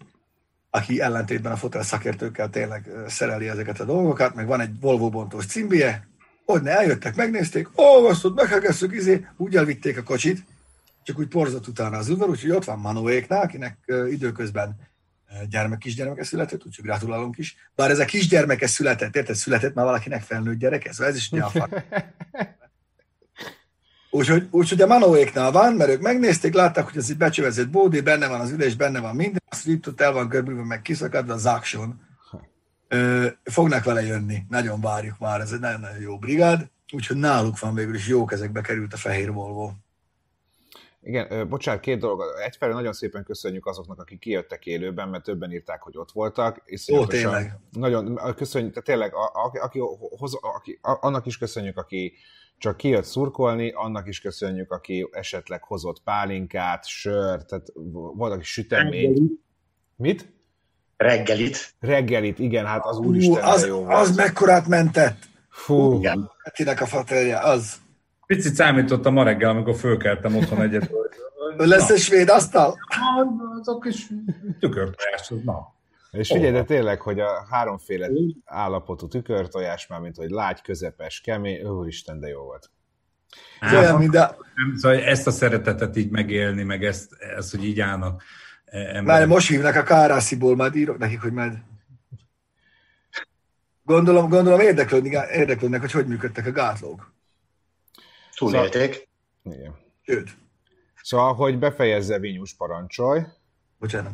aki ellentétben a fotel szakértőkkel tényleg szereli ezeket a dolgokat, meg van egy Volvo bontós cimbie, hogy ne eljöttek, megnézték, olvasztott, meghegesszük, izé, úgy elvitték a kocsit, csak úgy porzott utána az udvar, úgyhogy ott van Manóéknál, akinek időközben gyermek, kisgyermeke született, úgyhogy gratulálunk is. Bár ez a kisgyermeke született, érted, született már valakinek felnőtt gyereke, szóval ez is nyilván. Úgyhogy, úgyhogy a Manóéknál van, mert ők megnézték, látták, hogy ez egy becsövezett bódé, benne van az ülés, benne van minden, azt itt ott el van görbülve, meg kiszakadva az action. Ö, fognak vele jönni, nagyon várjuk már, ez egy nagyon-nagyon jó brigád, úgyhogy náluk van végül is jó kezekbe került a fehér Volvo. Igen, bocsánat, két dolog. Egyfelől nagyon szépen köszönjük azoknak, akik kijöttek élőben, mert többen írták, hogy ott voltak. És Ó, tényleg. Nagyon köszönjük, tényleg, a, a, aki, hoz, aki, annak is köszönjük, aki csak kijött szurkolni, annak is köszönjük, aki esetleg hozott pálinkát, sört, tehát volt, aki süteményt. Mit? Reggelit. Reggelit, igen, hát az úristen az, jó volt. Az mekkorát mentett. Fú. Igen. Petinek a faterje, az. Picit számítottam ma reggel, amikor fölkeltem otthon egyet. Lesz egy svéd asztal? Azok is tükörtojás, na. És figyelj, de tényleg, hogy a háromféle állapotú tükörtojás már, mint hogy lágy, közepes, kemény, úristen, de jó volt. Hát, olyan, mint a... Szóval ezt a szeretetet így megélni, meg ezt, ezt hogy így állnak. Már most hívnak a Kárásziból, majd írok nekik, hogy majd Gondolom, gondolom érdeklődnek, érdeklődnek, hogy hogy működtek a gátlók. Túlélték. Szóval, igen. Sőt. Szóval, hogy befejezze Vinyus parancsolj. Bocsánat.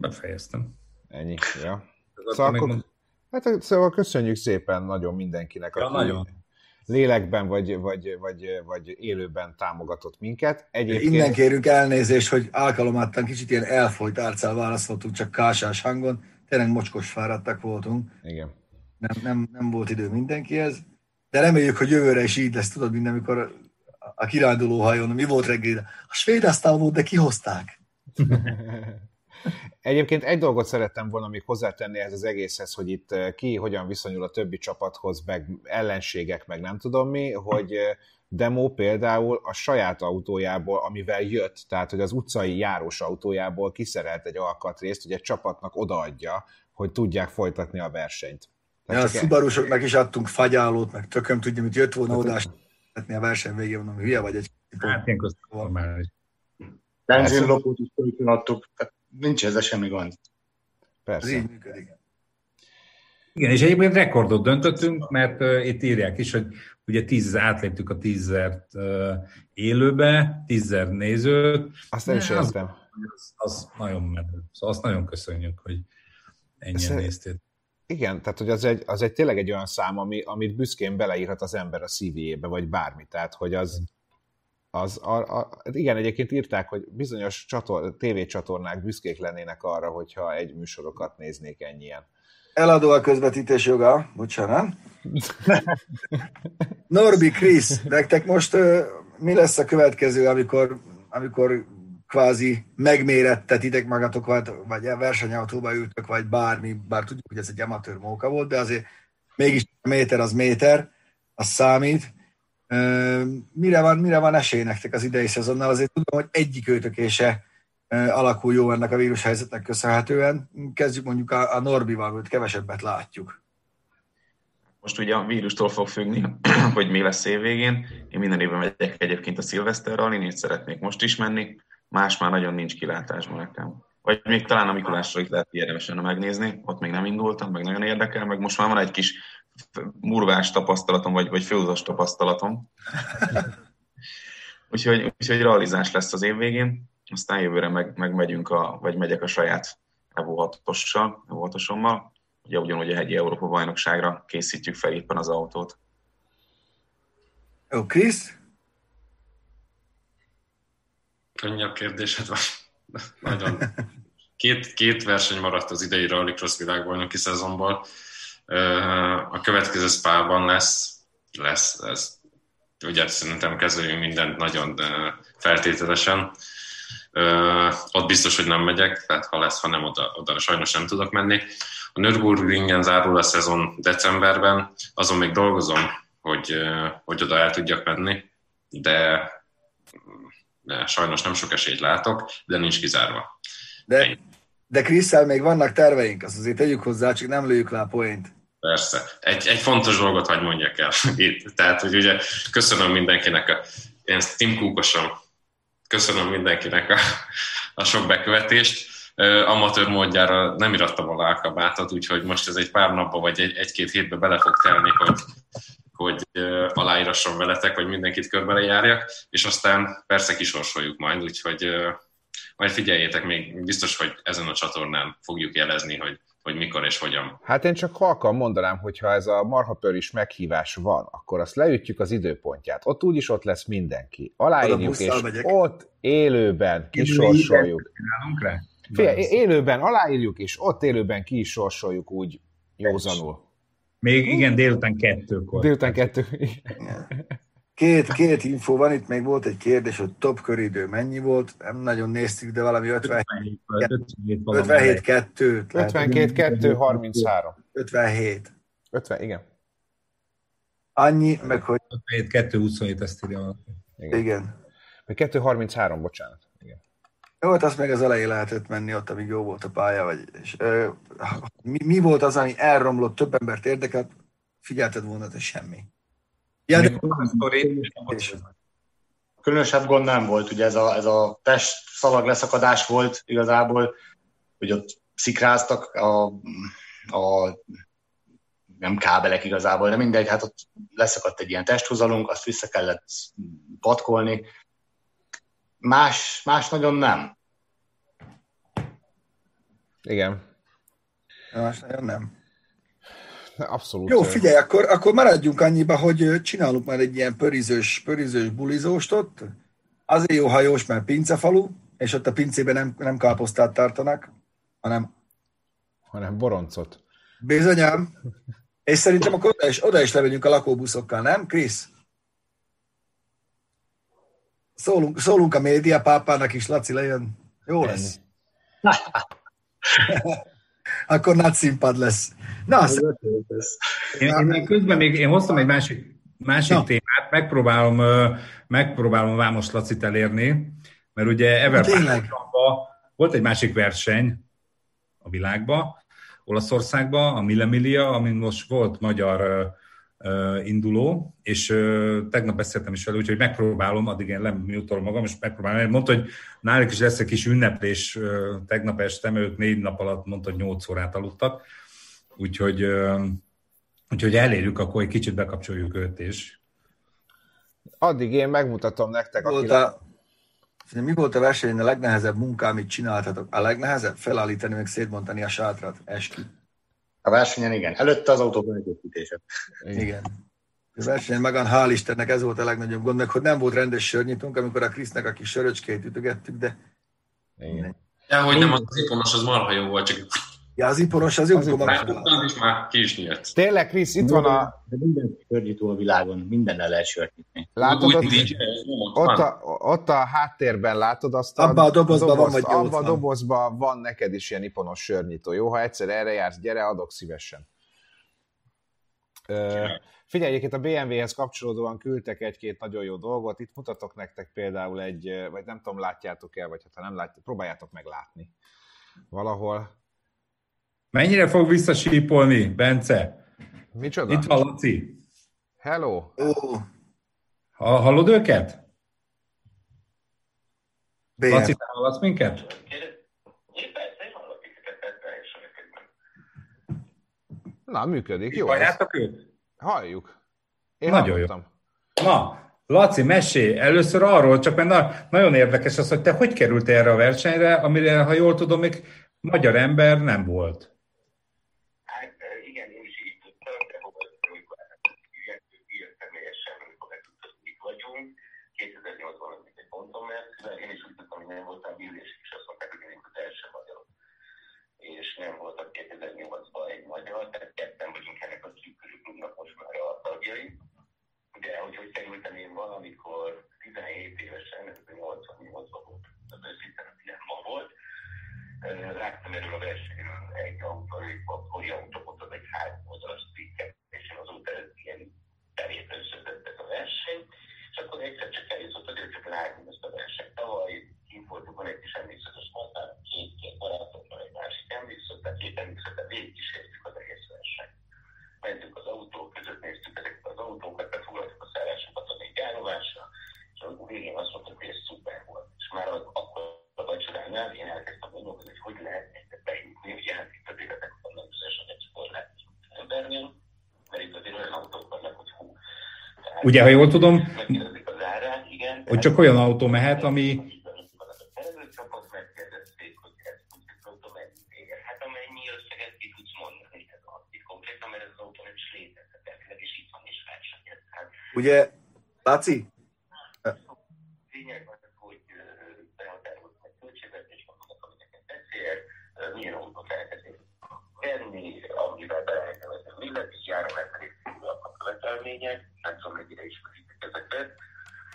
Befejeztem. Ennyi, ja. Szóval, akkor, mond... hát, szóval köszönjük szépen nagyon mindenkinek, ja, aki nagyon. lélekben vagy, vagy, vagy, vagy élőben támogatott minket. Egyébként... Innen kérünk elnézést, hogy alkalomattán kicsit ilyen elfolyt arccal válaszoltunk, csak kásás hangon. Tényleg mocskos fáradtak voltunk. Igen. Nem, nem, nem volt idő mindenkihez. De reméljük, hogy jövőre is így lesz, tudod, mint amikor a kiránduló hajón, mi volt reggel? A svéd volt, de kihozták. Egyébként egy dolgot szerettem volna még hozzátenni ez az egészhez, hogy itt eh, ki hogyan viszonyul a többi csapathoz, meg ellenségek, meg nem tudom mi, hogy eh, Demo például a saját autójából, amivel jött, tehát hogy az utcai járós autójából kiszerelt egy alkatrészt, hogy egy csapatnak odaadja, hogy tudják folytatni a versenyt. Ja, a szubarusoknak is adtunk fagyálót, meg tököm tudja, mit jött volna oda, a verseny végén, mondom, hülye vagy egy Hát ilyen normális. Benzinlopót is adtuk, tehát nincs ezzel semmi gond. Persze. Ez így működik. Igen, és egyébként rekordot döntöttünk, mert uh, itt írják is, hogy ugye tíz, átléptük a tízzert uh, élőbe, tízzer nézőt. Azt nem is értem. Az, az nagyon menő. Szóval azt nagyon köszönjük, hogy ennyien Ezt, néztél. Igen, tehát hogy az egy, az egy tényleg egy olyan szám, ami, amit büszkén beleírhat az ember a szívébe, vagy bármi. Tehát, hogy az, az a, a, igen, egyébként írták, hogy bizonyos csator, tévécsatornák büszkék lennének arra, hogyha egy műsorokat néznék ennyien. Eladó a közvetítés joga, bocsánat. Norbi, Krisz, nektek most uh, mi lesz a következő, amikor, amikor kvázi megmérettetitek magatok, vagy, vagy versenyautóba ültök, vagy bármi, bár tudjuk, hogy ez egy amatőr móka volt, de azért mégis a méter az méter, az számít Mire van, mire van esély nektek az idei szezonnal? Azért tudom, hogy egyik őtökése alakul jó ennek a vírushelyzetnek köszönhetően. Kezdjük mondjuk a, a Norbival, hogy kevesebbet látjuk. Most ugye a vírustól fog függni, hogy mi lesz évvégén. Én minden évben megyek egyébként a Szilveszter én így szeretnék most is menni. Más már nagyon nincs kilátásban nekem. Vagy még talán a Mikulásra itt lehet érdemesen megnézni, ott még nem indultam, meg nagyon érdekel, meg most már van egy kis murvás tapasztalatom, vagy, vagy főzas tapasztalatom. úgyhogy, úgyhogy realizás lesz az év végén, aztán jövőre meg, meg megyünk, a, vagy megyek a saját Evo 6-ossal, Evo 6 ugye ugyanúgy a hegyi Európa bajnokságra készítjük fel éppen az autót. Jó, Krisz? Könnyebb kérdésed van. Nagyon. Két, két verseny maradt az idei Rallycross világbajnoki szezonból. A következő spában lesz, lesz, lesz. Ugye szerintem kezeljünk mindent nagyon feltételesen. ott biztos, hogy nem megyek, tehát ha lesz, ha nem, oda, oda sajnos nem tudok menni. A Nürburgringen zárul a szezon decemberben, azon még dolgozom, hogy, hogy oda el tudjak menni, de, de sajnos nem sok esélyt látok, de nincs kizárva. De, de Kriszel még vannak terveink, azt azért tegyük hozzá, csak nem lőjük le a poént. Persze. Egy, egy fontos dolgot hagy mondjak el itt. Tehát, hogy ugye köszönöm mindenkinek, a, én Tim Kúkosom, köszönöm mindenkinek a, a sok bekövetést. Amatőr módjára nem irattam a lákabátot, úgyhogy most ez egy pár napba vagy egy, egy-két hétbe bele fog telni, hogy, hogy aláírasson veletek, vagy mindenkit körbe járjak, és aztán persze kisorsoljuk majd, úgyhogy majd figyeljétek, még biztos, hogy ezen a csatornán fogjuk jelezni, hogy, hogy mikor és hogyan. Hát én csak halkan mondanám, hogy ha ez a marhapör is meghívás van, akkor azt leütjük az időpontját. Ott úgyis ott lesz mindenki. Aláírjuk, és megyek. ott élőben kisorsoljuk. Fél, élőben aláírjuk, és ott élőben ki is sorsoljuk úgy józanul. Még igen, délután kettőkor. Délután kettő. Két, két info van, itt még volt egy kérdés, hogy top köridő mennyi volt, nem nagyon néztük, de valami 57, 57 2 52 2 33 57 50, igen. Annyi, meg hogy... 57 2 27, ezt írja Igen. igen. Meg 2 33, bocsánat. Igen. Jó, hát azt meg az elején lehetett menni ott, amíg jó volt a pálya, vagy, és, ö, mi, mi, volt az, ami elromlott, több embert érdekelt, figyelted volna, hogy semmi. Ja, de különösebb gond nem volt, ugye ez a, ez a test szalag leszakadás volt igazából, hogy ott szikráztak a, a nem kábelek igazából, de mindegy, hát ott leszakadt egy ilyen testhozalunk, azt vissza kellett patkolni. Más, más nagyon nem. Igen. Más nagyon nem. Abszolút. Jó, figyelj, akkor, akkor maradjunk annyiba, hogy csinálunk már egy ilyen pörizős, pörizős bulizóst ott. Azért jó hajós, mert pincefalu, és ott a pincében nem, nem káposztát tartanak, hanem... Hanem boroncot. Bizonyám. És szerintem akkor oda is, oda is levegyünk a lakóbuszokkal, nem, Krisz? Szólunk, szólunk a média pápának is, Laci lejön. Jó lesz. akkor nagy színpad lesz. Na, azt... én, én, közben még én hoztam egy másik, másik Na. témát, megpróbálom, megpróbálom Vámos Lacit elérni, mert ugye Everbank volt egy másik verseny a világban, Olaszországban, a Millemilia, amin most volt magyar uh, induló, és tegnap beszéltem is vele, úgyhogy megpróbálom, addig én lemutolom magam, és megpróbálom. Mondta, hogy náluk is lesz egy kis ünneplés tegnap este, mert ők négy nap alatt mondta, hogy nyolc órát aludtak, úgyhogy, úgyhogy elérjük, akkor egy kicsit bekapcsoljuk őt is. Addig én megmutatom nektek, volt a, mi volt a versenyen a legnehezebb munka, amit csináltatok? A legnehezebb? Felállítani, meg szétbontani a sátrat, eskü. A versenyen igen. Előtte az autóban építése. Igen. A versenyen magán, hál' Istennek ez volt a legnagyobb gond, meg hogy nem volt rendes sörnyitunk, amikor a Krisznek a kis söröcskét ütögettük, de... Igen. Ja, hogy nem, az iponos az marha jó volt, csak Ja, az iponos az jó, az már is már ki is nyílt. Tényleg, Krisz, itt van a... De minden sörgyító a világon, mindennel lehet sört nyitni. Látod, ott, ott, a, ott a háttérben látod azt a... Abba a dobozban van, vagy Abba a dobozban van neked is ilyen iponos sörnyitó. Jó, ha egyszer erre jársz, gyere, adok szívesen. Ö, figyelj, a BMW-hez kapcsolódóan küldtek egy-két nagyon jó dolgot. Itt mutatok nektek például egy, vagy nem tudom, látjátok el, vagy hát ha nem látjátok, próbáljátok meg látni. Valahol Mennyire fog visszasípolni, Bence? Micsoda? Itt van Laci. Hello. Oh. Ha, hallod őket? BM. Laci, te hallasz minket? Na, működik. Jó. Halljátok őt? Halljuk. Én Nagyon hallottam. jó. Na, Laci, mesélj először arról, csak mert na, nagyon érdekes az, hogy te hogy kerültél erre a versenyre, amire, ha jól tudom, még magyar ember nem volt. és nem voltak 2008-ban egy magyar, tehát ketten vagyunk ennek a szűkörű klubnak most már a tagjai. De hogy hogy kerültem én valamikor 17 évesen, ez 88-ban volt, az őszintén ma volt, Ö, láttam erről a versenyről egy autó, egy akkori autópot, az egy három oldalas cikket, és én azóta ez ilyen tevékenységedett ez a verseny, és akkor egyszer csak eljutott, hogy csak látom ezt a versenyt. Tavaly kint voltunk, van egy kis emlékszetes használ, két-két barátommal, egy másik emlékszet, tehát két emlékszetet végigkísértük az egész versenyt. Mentünk az autók között, néztük ezeket az autókat, befoglaltuk a szállásokat a négy állomásra, és akkor végén azt mondtuk, hogy ez szuper volt. És már az, akkor a vacsoránál én elkezdtem gondolkodni, hogy hogy lehet egyet bejutni, ugye hát itt az életek vannak bizonyos, hogy egykor lehet embernél, mert itt azért olyan autók vannak, hogy hú. Tehát Ugye, ha jól tudom, megkérdezik az árát, igen. hogy csak olyan autó mehet, ami Előcsapot megkérdezték, hogy ez úgy tudom mennyi vége. Hát amennyi összeget ki tudsz mondani, ez az. Itt konkrétan, mert ez az autó nem is létezett, elvileg is itt van és versenyez. Hát Ugye, Laci, lényeg az, hogy ö, behatároltuk egy költségvetés, vannak, ami nekem beszél, ö, milyen autót elkezdünk venni, amivel be lehet nevezni a illetésjára, mert elég szigorúak a követelmények, nem tudom, mennyire ismeritek ezeket.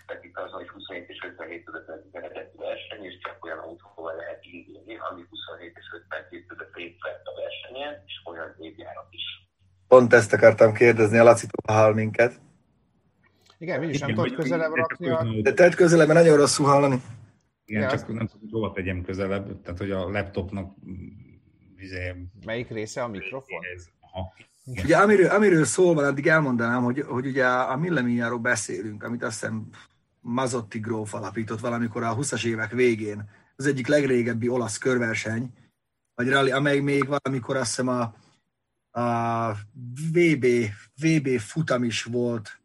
Tehát itt az, hogy 27 és 57 között vezetett verseny, és csak olyan autóval lehet indulni, ami 27 és 52 között részt vett a versenyen, és olyan évjárat is. Pont ezt akartam kérdezni, a Laci-tól hall minket. Igen, mégis nem Igen, tudod közelebb rakni a... De tedd közelebb, mert nagyon rosszul hallani. Igen, Ja, csak azt- nem tudom, hogy hova tegyem közelebb, tehát hogy a laptopnak mm, izé, Melyik része a mikrofon? ez, aha. Ugye amiről, amiről szól van, addig elmondanám, hogy, hogy ugye a Milleniumjáról beszélünk, amit azt hiszem Mazotti gróf alapított valamikor a 20-as évek végén. Az egyik legrégebbi olasz körverseny, vagy rally, amely még valamikor azt hiszem a, a VB, VB futam is volt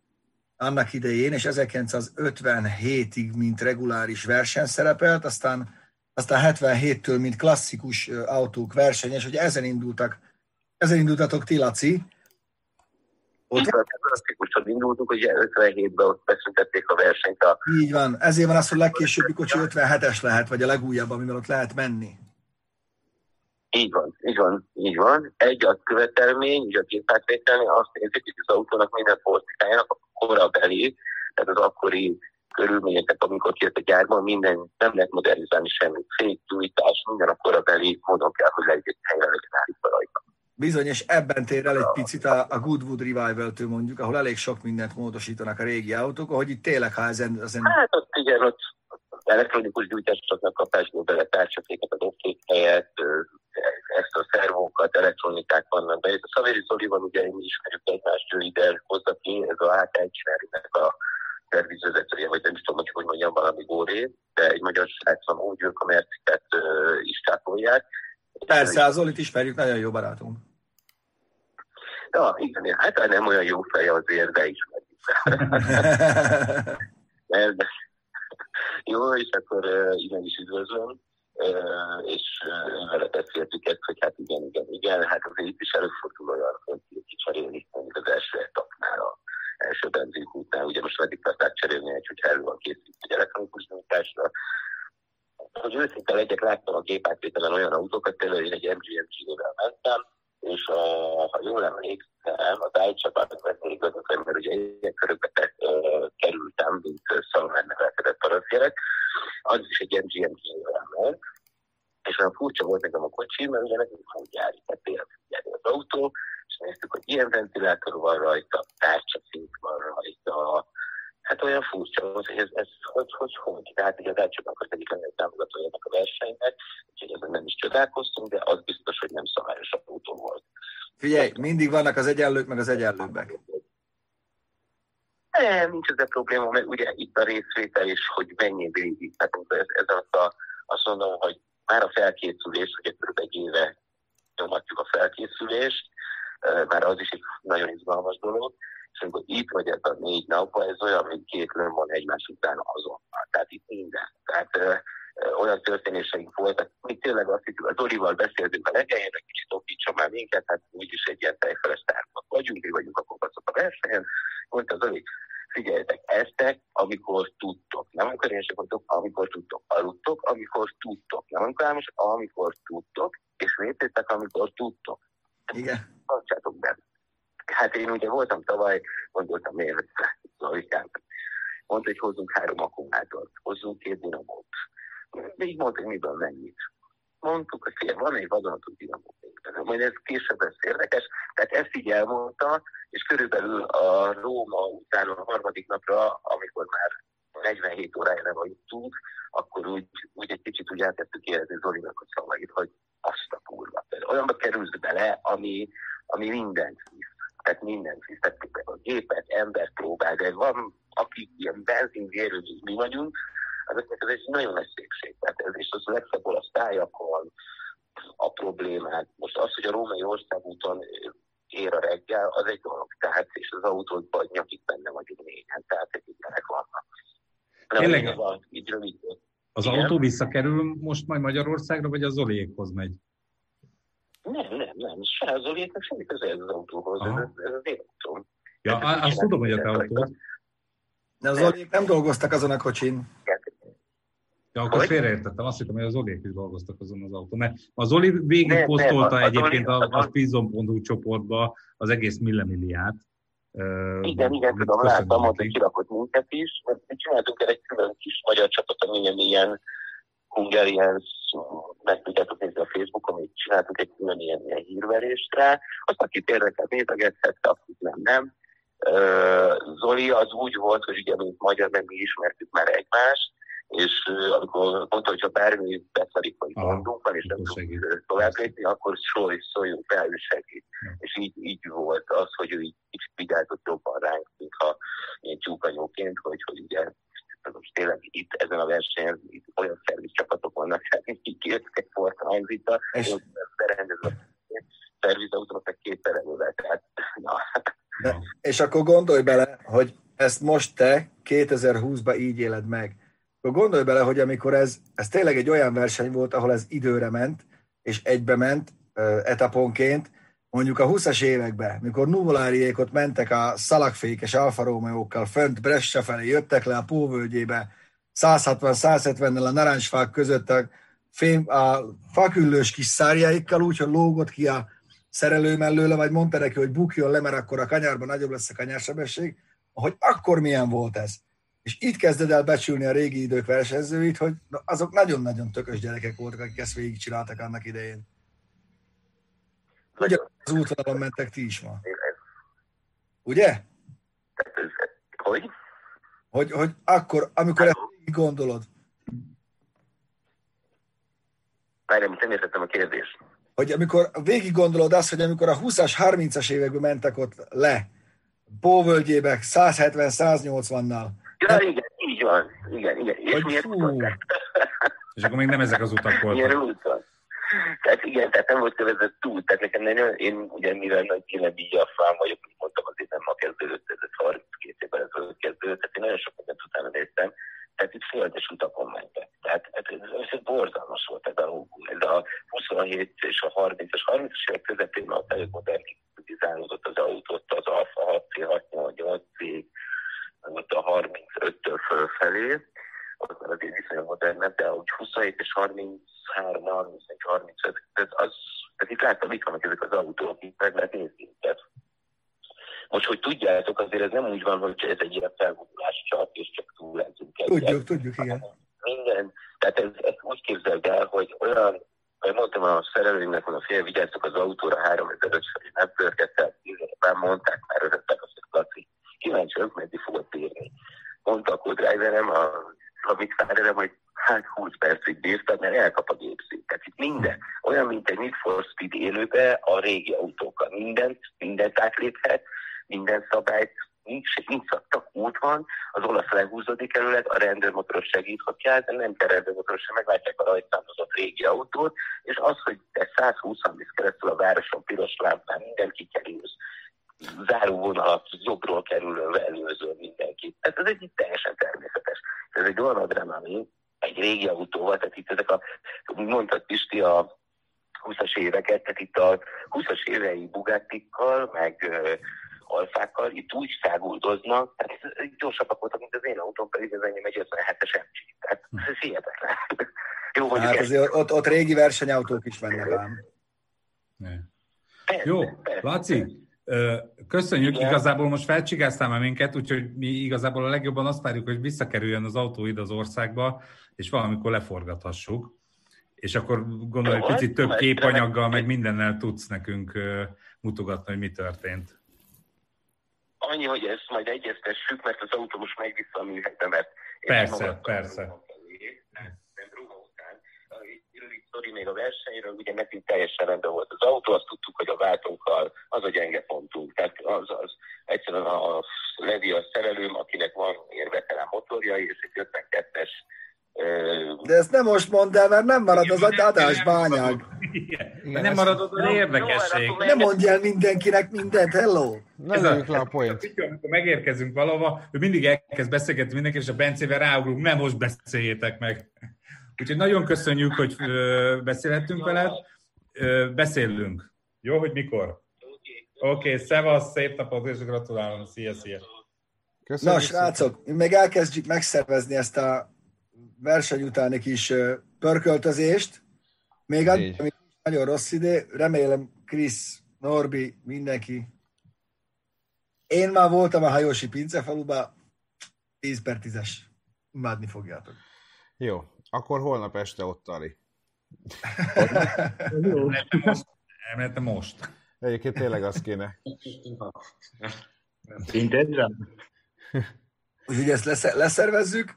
annak idején, és 1957-ig mint reguláris verseny szerepelt, aztán, aztán 77-től mint klasszikus autók versenyes, hogy ezen indultak, ezen indultatok ti, Laci, Ott van, a klasszikusan indultunk, ugye 57-ben ott beszüntették a versenyt a Így van. Ezért van az, hogy legkésőbbi kocsi 57-es lehet, vagy a legújabb, amivel ott lehet menni. Így van, így van, így van. Egy a követelmény, így a gépátvételni, azt nézik, hogy az autónak minden portikájának a korabeli, tehát az akkori körülményeket, amikor kijött a gyárban, minden nem lehet modernizálni semmit. Fék, gyújtás, minden a korabeli módon kell, hogy legyen helyre legyen állítva rajta. Bizony, és ebben tér el egy picit a, a Goodwood Revival-től mondjuk, ahol elég sok mindent módosítanak a régi autók, ahogy itt tényleg, ha ezen, ezen Hát ott igen, ott elektronikus gyújtásoknak kapásból bele tárcsaféket, a dobfék helyett, ezt a szervókat, elektronikák vannak be. Itt a Szaveri Zolival ugye mi ismerjük egymást, ő ide hozza ki, ez a Engineering-nek a szervizvezetője, vagy nem is tudom, hogy hogy mondjam, valami góré, de egy magyar srác van, úgy ők a Merciket is tápolják. persze, az Zolit ismerjük, nagyon jó barátunk. Ja, igen, hát nem olyan jó feje azért, de ismerjük. Jó, és akkor igen is üdvözlöm, és vele beszéltük ezt, hogy hát igen, igen, igen, hát azért itt is előfordul olyan, hogy kicserélni mondjuk az első etapnál, a első benzinkútnál, ugye most meddig akarták cserélni hogy elő van készítve egy elektronikus nyújtásra. Hogy őszinte legyek, láttam a gépátvételen olyan autókat, például én egy MGMG-vel mentem, és a, ha jól emlékszem, az állítsapátok vették igazat, mert ugye ilyen körökbe te, ö, kerültem, mint szalmán nevelkedett parasztjelek, az is egy MGMG-vel ment, és olyan furcsa volt nekem a kocsi, mert ugye nekünk van gyári, tehát tényleg gyári az autó, és néztük, hogy ilyen ventilátor van rajta, tárcsafék van rajta, hát olyan furcsa volt, hogy ez, ez hogy, hogy, hogy. Tehát ugye az elcsapák az egyik legnagyobb támogatója ennek a versenynek, úgyhogy ezen nem is csodálkoztunk, de az biztos, hogy nem szabályos autó volt. Figyelj, mindig vannak az egyenlők, meg az egyenlőbbek. Nem, nincs ez a probléma, mert ugye itt a részvétel is, hogy mennyi végig. Tehát ez, ez az a, azt mondom, hogy már a felkészülés, ugye kb. egy éve nyomatjuk a felkészülést, már az is egy nagyon izgalmas dolog, és amikor itt vagy ez a négy nap, ez olyan, mint két lőn van egymás után azonnal. Tehát itt minden. Tehát ö, ö, olyan történéseink voltak, mi tényleg azt hittük, az Olival beszéltünk a legelején, egy kicsit okítsa már minket, hát úgyis egy ilyen tejfeles tárnak vagyunk, mi vagyunk a kopacok a versenyen. Mondta az Oli, figyeljetek, eztek, amikor tudtok. Nem amikor én sem mondtok, amikor tudtok. Aludtok, amikor tudtok. Nem amikor álmos, amikor tudtok. És léptétek, amikor tudtok. Igen. Tartsátok be. Hát én ugye voltam tavaly, gondoltam én, hogy Zolikám. Mondta, hogy hozzunk három akkumulátort, hozzunk két dinamót. Így mondtuk, miből mennyit. Mondtuk, hogy fél, van egy vadonatú dinamó. Majd ez később lesz érdekes. Tehát ezt így elmondta, és körülbelül a Róma után a harmadik napra, amikor már 47 órája nem aludtunk, akkor úgy, úgy egy kicsit úgy elkezdtük érezni Zolinak a szavait, hogy azt a kurva. Olyanba kerülsz bele, ami, ami mindent visz. Tehát mindent visz. Tehát a gépet, ember próbál, de van, akik ilyen benzinvérő, mi vagyunk, azoknak ez egy nagyon nagy szépség. Tehát ez is az legszebb a tájakon, a problémák. Most az, hogy a római országúton ér a reggel, az egy dolog. Tehát, és az autókban nyakik benne vagyunk négyen, tehát egy ilyenek vannak. Tényleg van, így rövid. Az Igen? autó visszakerül most majd Magyarországra, vagy az Zoliékhoz megy? Nem, nem, nem. Se az Zoliéknak semmi köze ez az autóhoz. Ez, ez, az én autóm. Ja, azt tudom, hogy a te autód. De az Zoliék nem dolgoztak azon a kocsin. Ja, akkor félreértettem, azt hittem, hogy az Zoliék is dolgoztak azon az autón. Mert az Zoli végig posztolta egyébként a, a Spizon.hu csoportba az egész millemilliát. Igen, igen, tudom, láttam, ott kirakott minket is, mert mi csináltunk egy külön kis magyar csapat, ami ilyen Hungarians, meg tudjátok nézni a Facebookon, hogy csináltunk egy külön ilyen, ilyen hírverést rá, azt, akit érdekel, nézegethette, akit nem, nem. Zoli az úgy volt, hogy ugye, mint magyar, meg mi ismertük már egymást, és amikor mondta, hogy ha bármi betvarik, vagy gondunk van, és nem tudunk tovább lépni, akkor szólj, szóljunk fel, ő segít. Ja. És így, így volt az, hogy ő így kicsit vigyázott jobban ránk, mintha ilyen tyúkanyóként, hogy, hogy ugye tényleg itt ezen a versenyen itt olyan szervizcsapatok vannak, hát így kijöttek egy Forza és berendezve szervizautónak meg két perelővel, tehát na. De, és akkor gondolj bele, hogy ezt most te 2020-ban így éled meg akkor gondolj bele, hogy amikor ez, ez tényleg egy olyan verseny volt, ahol ez időre ment, és egybe ment etaponként, mondjuk a 20-as években, mikor Nuvoláriék ott mentek a szalagfékes Alfa Romeo-kkal fönt Brescia felé, jöttek le a Póvölgyébe, 160-170-nel a narancsfák között a, fém, a faküllős kis szárjaikkal, úgy, hogy lógott ki a szerelő mellőle, vagy mondta neki, hogy bukjon le, mert akkor a kanyarban nagyobb lesz a kanyarsebesség, hogy akkor milyen volt ez. És itt kezded el becsülni a régi idők versenyzőit, hogy azok nagyon-nagyon tökös gyerekek voltak, akik ezt végigcsináltak annak idején. Ugye az útvonalon mentek ti is ma. Ugye? Hogy? Hogy, hogy akkor, amikor ezt végig gondolod. Várjál, nem értettem a kérdést. Hogy amikor végig gondolod azt, hogy amikor a 20-as, 30-as években mentek ott le, Póvölgyébe 170-180-nal, Ja, igen, így van. Igen, igen. És Hogy miért És akkor még nem ezek az utak voltak. Milyen úton? Tehát igen, tehát nem volt kövezett túl. Tehát nekem nagyon, én ugye mivel nagy tényleg így a fám vagyok, mint mondtam, azért nem ma kezdődött, ez 32 évvel ezelőtt kezdődött, tehát én nagyon sok mindent utána néztem. Tehát itt földes utakon mentek. Tehát ez, ez, ez borzalmas volt ez a, ez a 27 és a 30-as, 30-as évek közepén a teljesen modernizálódott az autót, az Alfa 6C, 688C, ott a 35-től fölfelé, az már azért viszonylag modernebb, de úgy 27 és 33, 34, 35, ez az, ez itt láttam, itt vannak ezek az autók, itt meg lehet nézni őket. Most, hogy tudjátok, azért ez nem úgy van, hogy ez egy ilyen felvonulás csak, és csak túlenzünk egyet. Tudjuk, tudjuk, igen. Minden, tehát ez, ez úgy képzeld el, hogy olyan, hogy mondtam a szerelőimnek, hogy a fél vigyáztok az autóra 3500 hogy nem pörgett el, mondták már, öröttek azt, hogy Laci, kíváncsi vagyok, meddig fogod bírni. Mondta a kodriverem, a Habit Fárerem, hogy hát 20 percig bírtad, mert elkap a gépszín. Tehát itt minden, olyan, mint egy Need for Speed élőbe, a régi autókkal mindent, mindent átléphet, minden szabályt, nincs, nincs szaktak út van, az olasz lehúzódik kerület, a rendőrmotoros segít, hogy kell, de nem kell rendőrmotoros, meglátják a rajtszámozott régi autót, és az, hogy te 120 visz keresztül a városon piros lámpán, mindent kikerülsz, záróvonalat jobbról kerülő előző mindenkit. Ez, ez egy teljesen természetes. Ez egy olyan adrenalin, egy régi autóval, tehát itt ezek a, mondtad Pisti, a 20-as éveket, tehát itt a 20-as évei Bugattikkal, meg uh, alfákkal itt úgy száguldoznak, tehát gyorsabbak voltak, mint az én autóm, pedig az enyém egy 57-es MG. Tehát ez hihetetlen. Jó, hát azért ott, régi versenyautók is mennek ám. Jó, Laci, Köszönjük, Igen. igazából most felcsigáztál már minket, úgyhogy mi igazából a legjobban azt várjuk, hogy visszakerüljön az autó ide az országba, és valamikor leforgathassuk. És akkor gondolom, hogy picit több hát, képanyaggal, remek. meg mindennel tudsz nekünk mutogatni, hogy mi történt. Annyi, hogy ezt majd egyeztessük, mert az autó most megy vissza a műhelybe, mert Persze, persze. Roma felé, nem, nem Roma után. Egy rövid sztori még a versenyről, ugye nekünk teljesen rendben volt az autó, azt tudtuk, hogy a váltókkal az a gyenge pontunk. Tehát az, az egyszerűen a Levi a szerelőm, akinek van ilyen veterán motorja, és egy 52-es ö, De ezt nem most mondd el, mert nem marad az adásbányag. Igen. Igen, nem marad Jó, jó, érdekesség. Nem mondj el mindenkinek mindent, hello! Ez a- le a point. Amikor megérkezünk valahova, ő mindig elkezd beszélgetni mindenki, és a Bencével ráugrunk, nem most beszéljétek meg. Úgyhogy nagyon köszönjük, hogy beszélhettünk veled. Beszélünk. Jó, hogy mikor? Oké, okay, szevasz, szép napot, és gratulálom. Szia, szia. Köszönjük Na, srácok, még elkezdjük megszervezni ezt a verseny utáni kis pörköltözést. Még addig, ami nagyon rossz idő, remélem Krisz, Norbi, mindenki. Én már voltam a hajósi pincefaluba, 10 per 10-es. Imádni fogjátok. Jó, akkor holnap este ott Ali. Elmentem most. Elmentem most. Egyébként tényleg az kéne. Intedre? Úgyhogy ezt lesze- leszervezzük.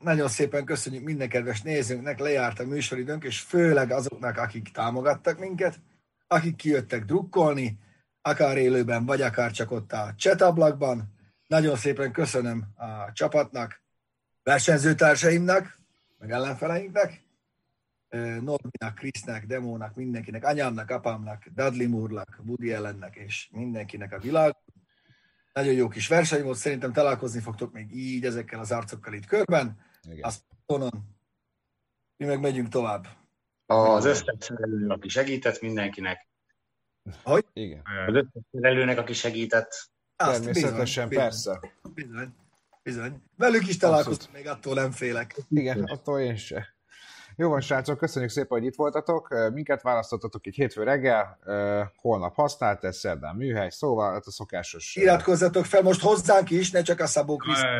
Nagyon szépen köszönjük minden kedves nézőnknek, lejárt a műsoridőnk, és főleg azoknak, akik támogattak minket, akik kijöttek drukkolni, akár élőben, vagy akár csak ott a csetablakban. Nagyon szépen köszönöm a csapatnak, versenyzőtársaimnak, meg ellenfeleinknek, Ö, Norbinak, Krisznek, Demónak, mindenkinek, anyámnak, apámnak, Dudley Moore-nak, Woody Allennek és mindenkinek a világ. Nagyon jó kis verseny volt, szerintem találkozni fogtok még így ezekkel az arcokkal itt körben. Igen. Azt tonon. Mi meg megyünk tovább. Az összes szerelőnek, aki segített mindenkinek. Igen. Az összes szerelőnek, aki segített. Azt Természetesen, bizony, persze. Bizony, bizony. Velük is találkoztunk, még attól nem félek. Igen, attól én se. Jó van, srácok, köszönjük szépen, hogy itt voltatok. Minket választottatok így hétfő reggel, holnap használt, ez szerdán műhely, szóval hát a szokásos... Iratkozzatok fel most hozzánk is, ne csak a Szabó Krisz. Ja, ja,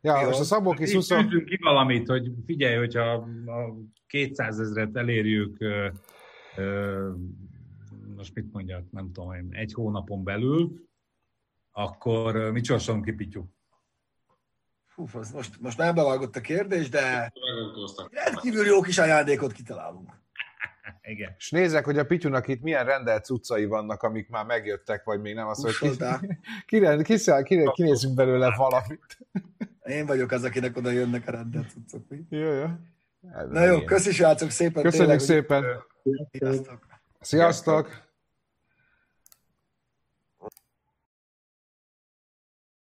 ja. Ja, most a Szabó kis Így 20... tűzünk ki valamit, hogy figyelj, hogyha a 200 ezeret elérjük, most mit mondjak, nem tudom, én, egy hónapon belül, akkor ö, mit sorsolunk ki, Pityu? Hú, az most, most már bevágott a kérdés, de rendkívül jó kis ajándékot kitalálunk. Igen. És nézek, hogy a Pityunak itt milyen rendelt cuccai vannak, amik már megjöttek, vagy még nem. Azt, hogy ki, kire, kiszel, kire, kinézünk belőle valamit. Én vagyok az, akinek oda jönnek a rendet cuccok. Jó, jó. Na jó, köszi srácok szépen. Köszönjük tényleg, szépen. hogy- Sziasztok. Sziasztok!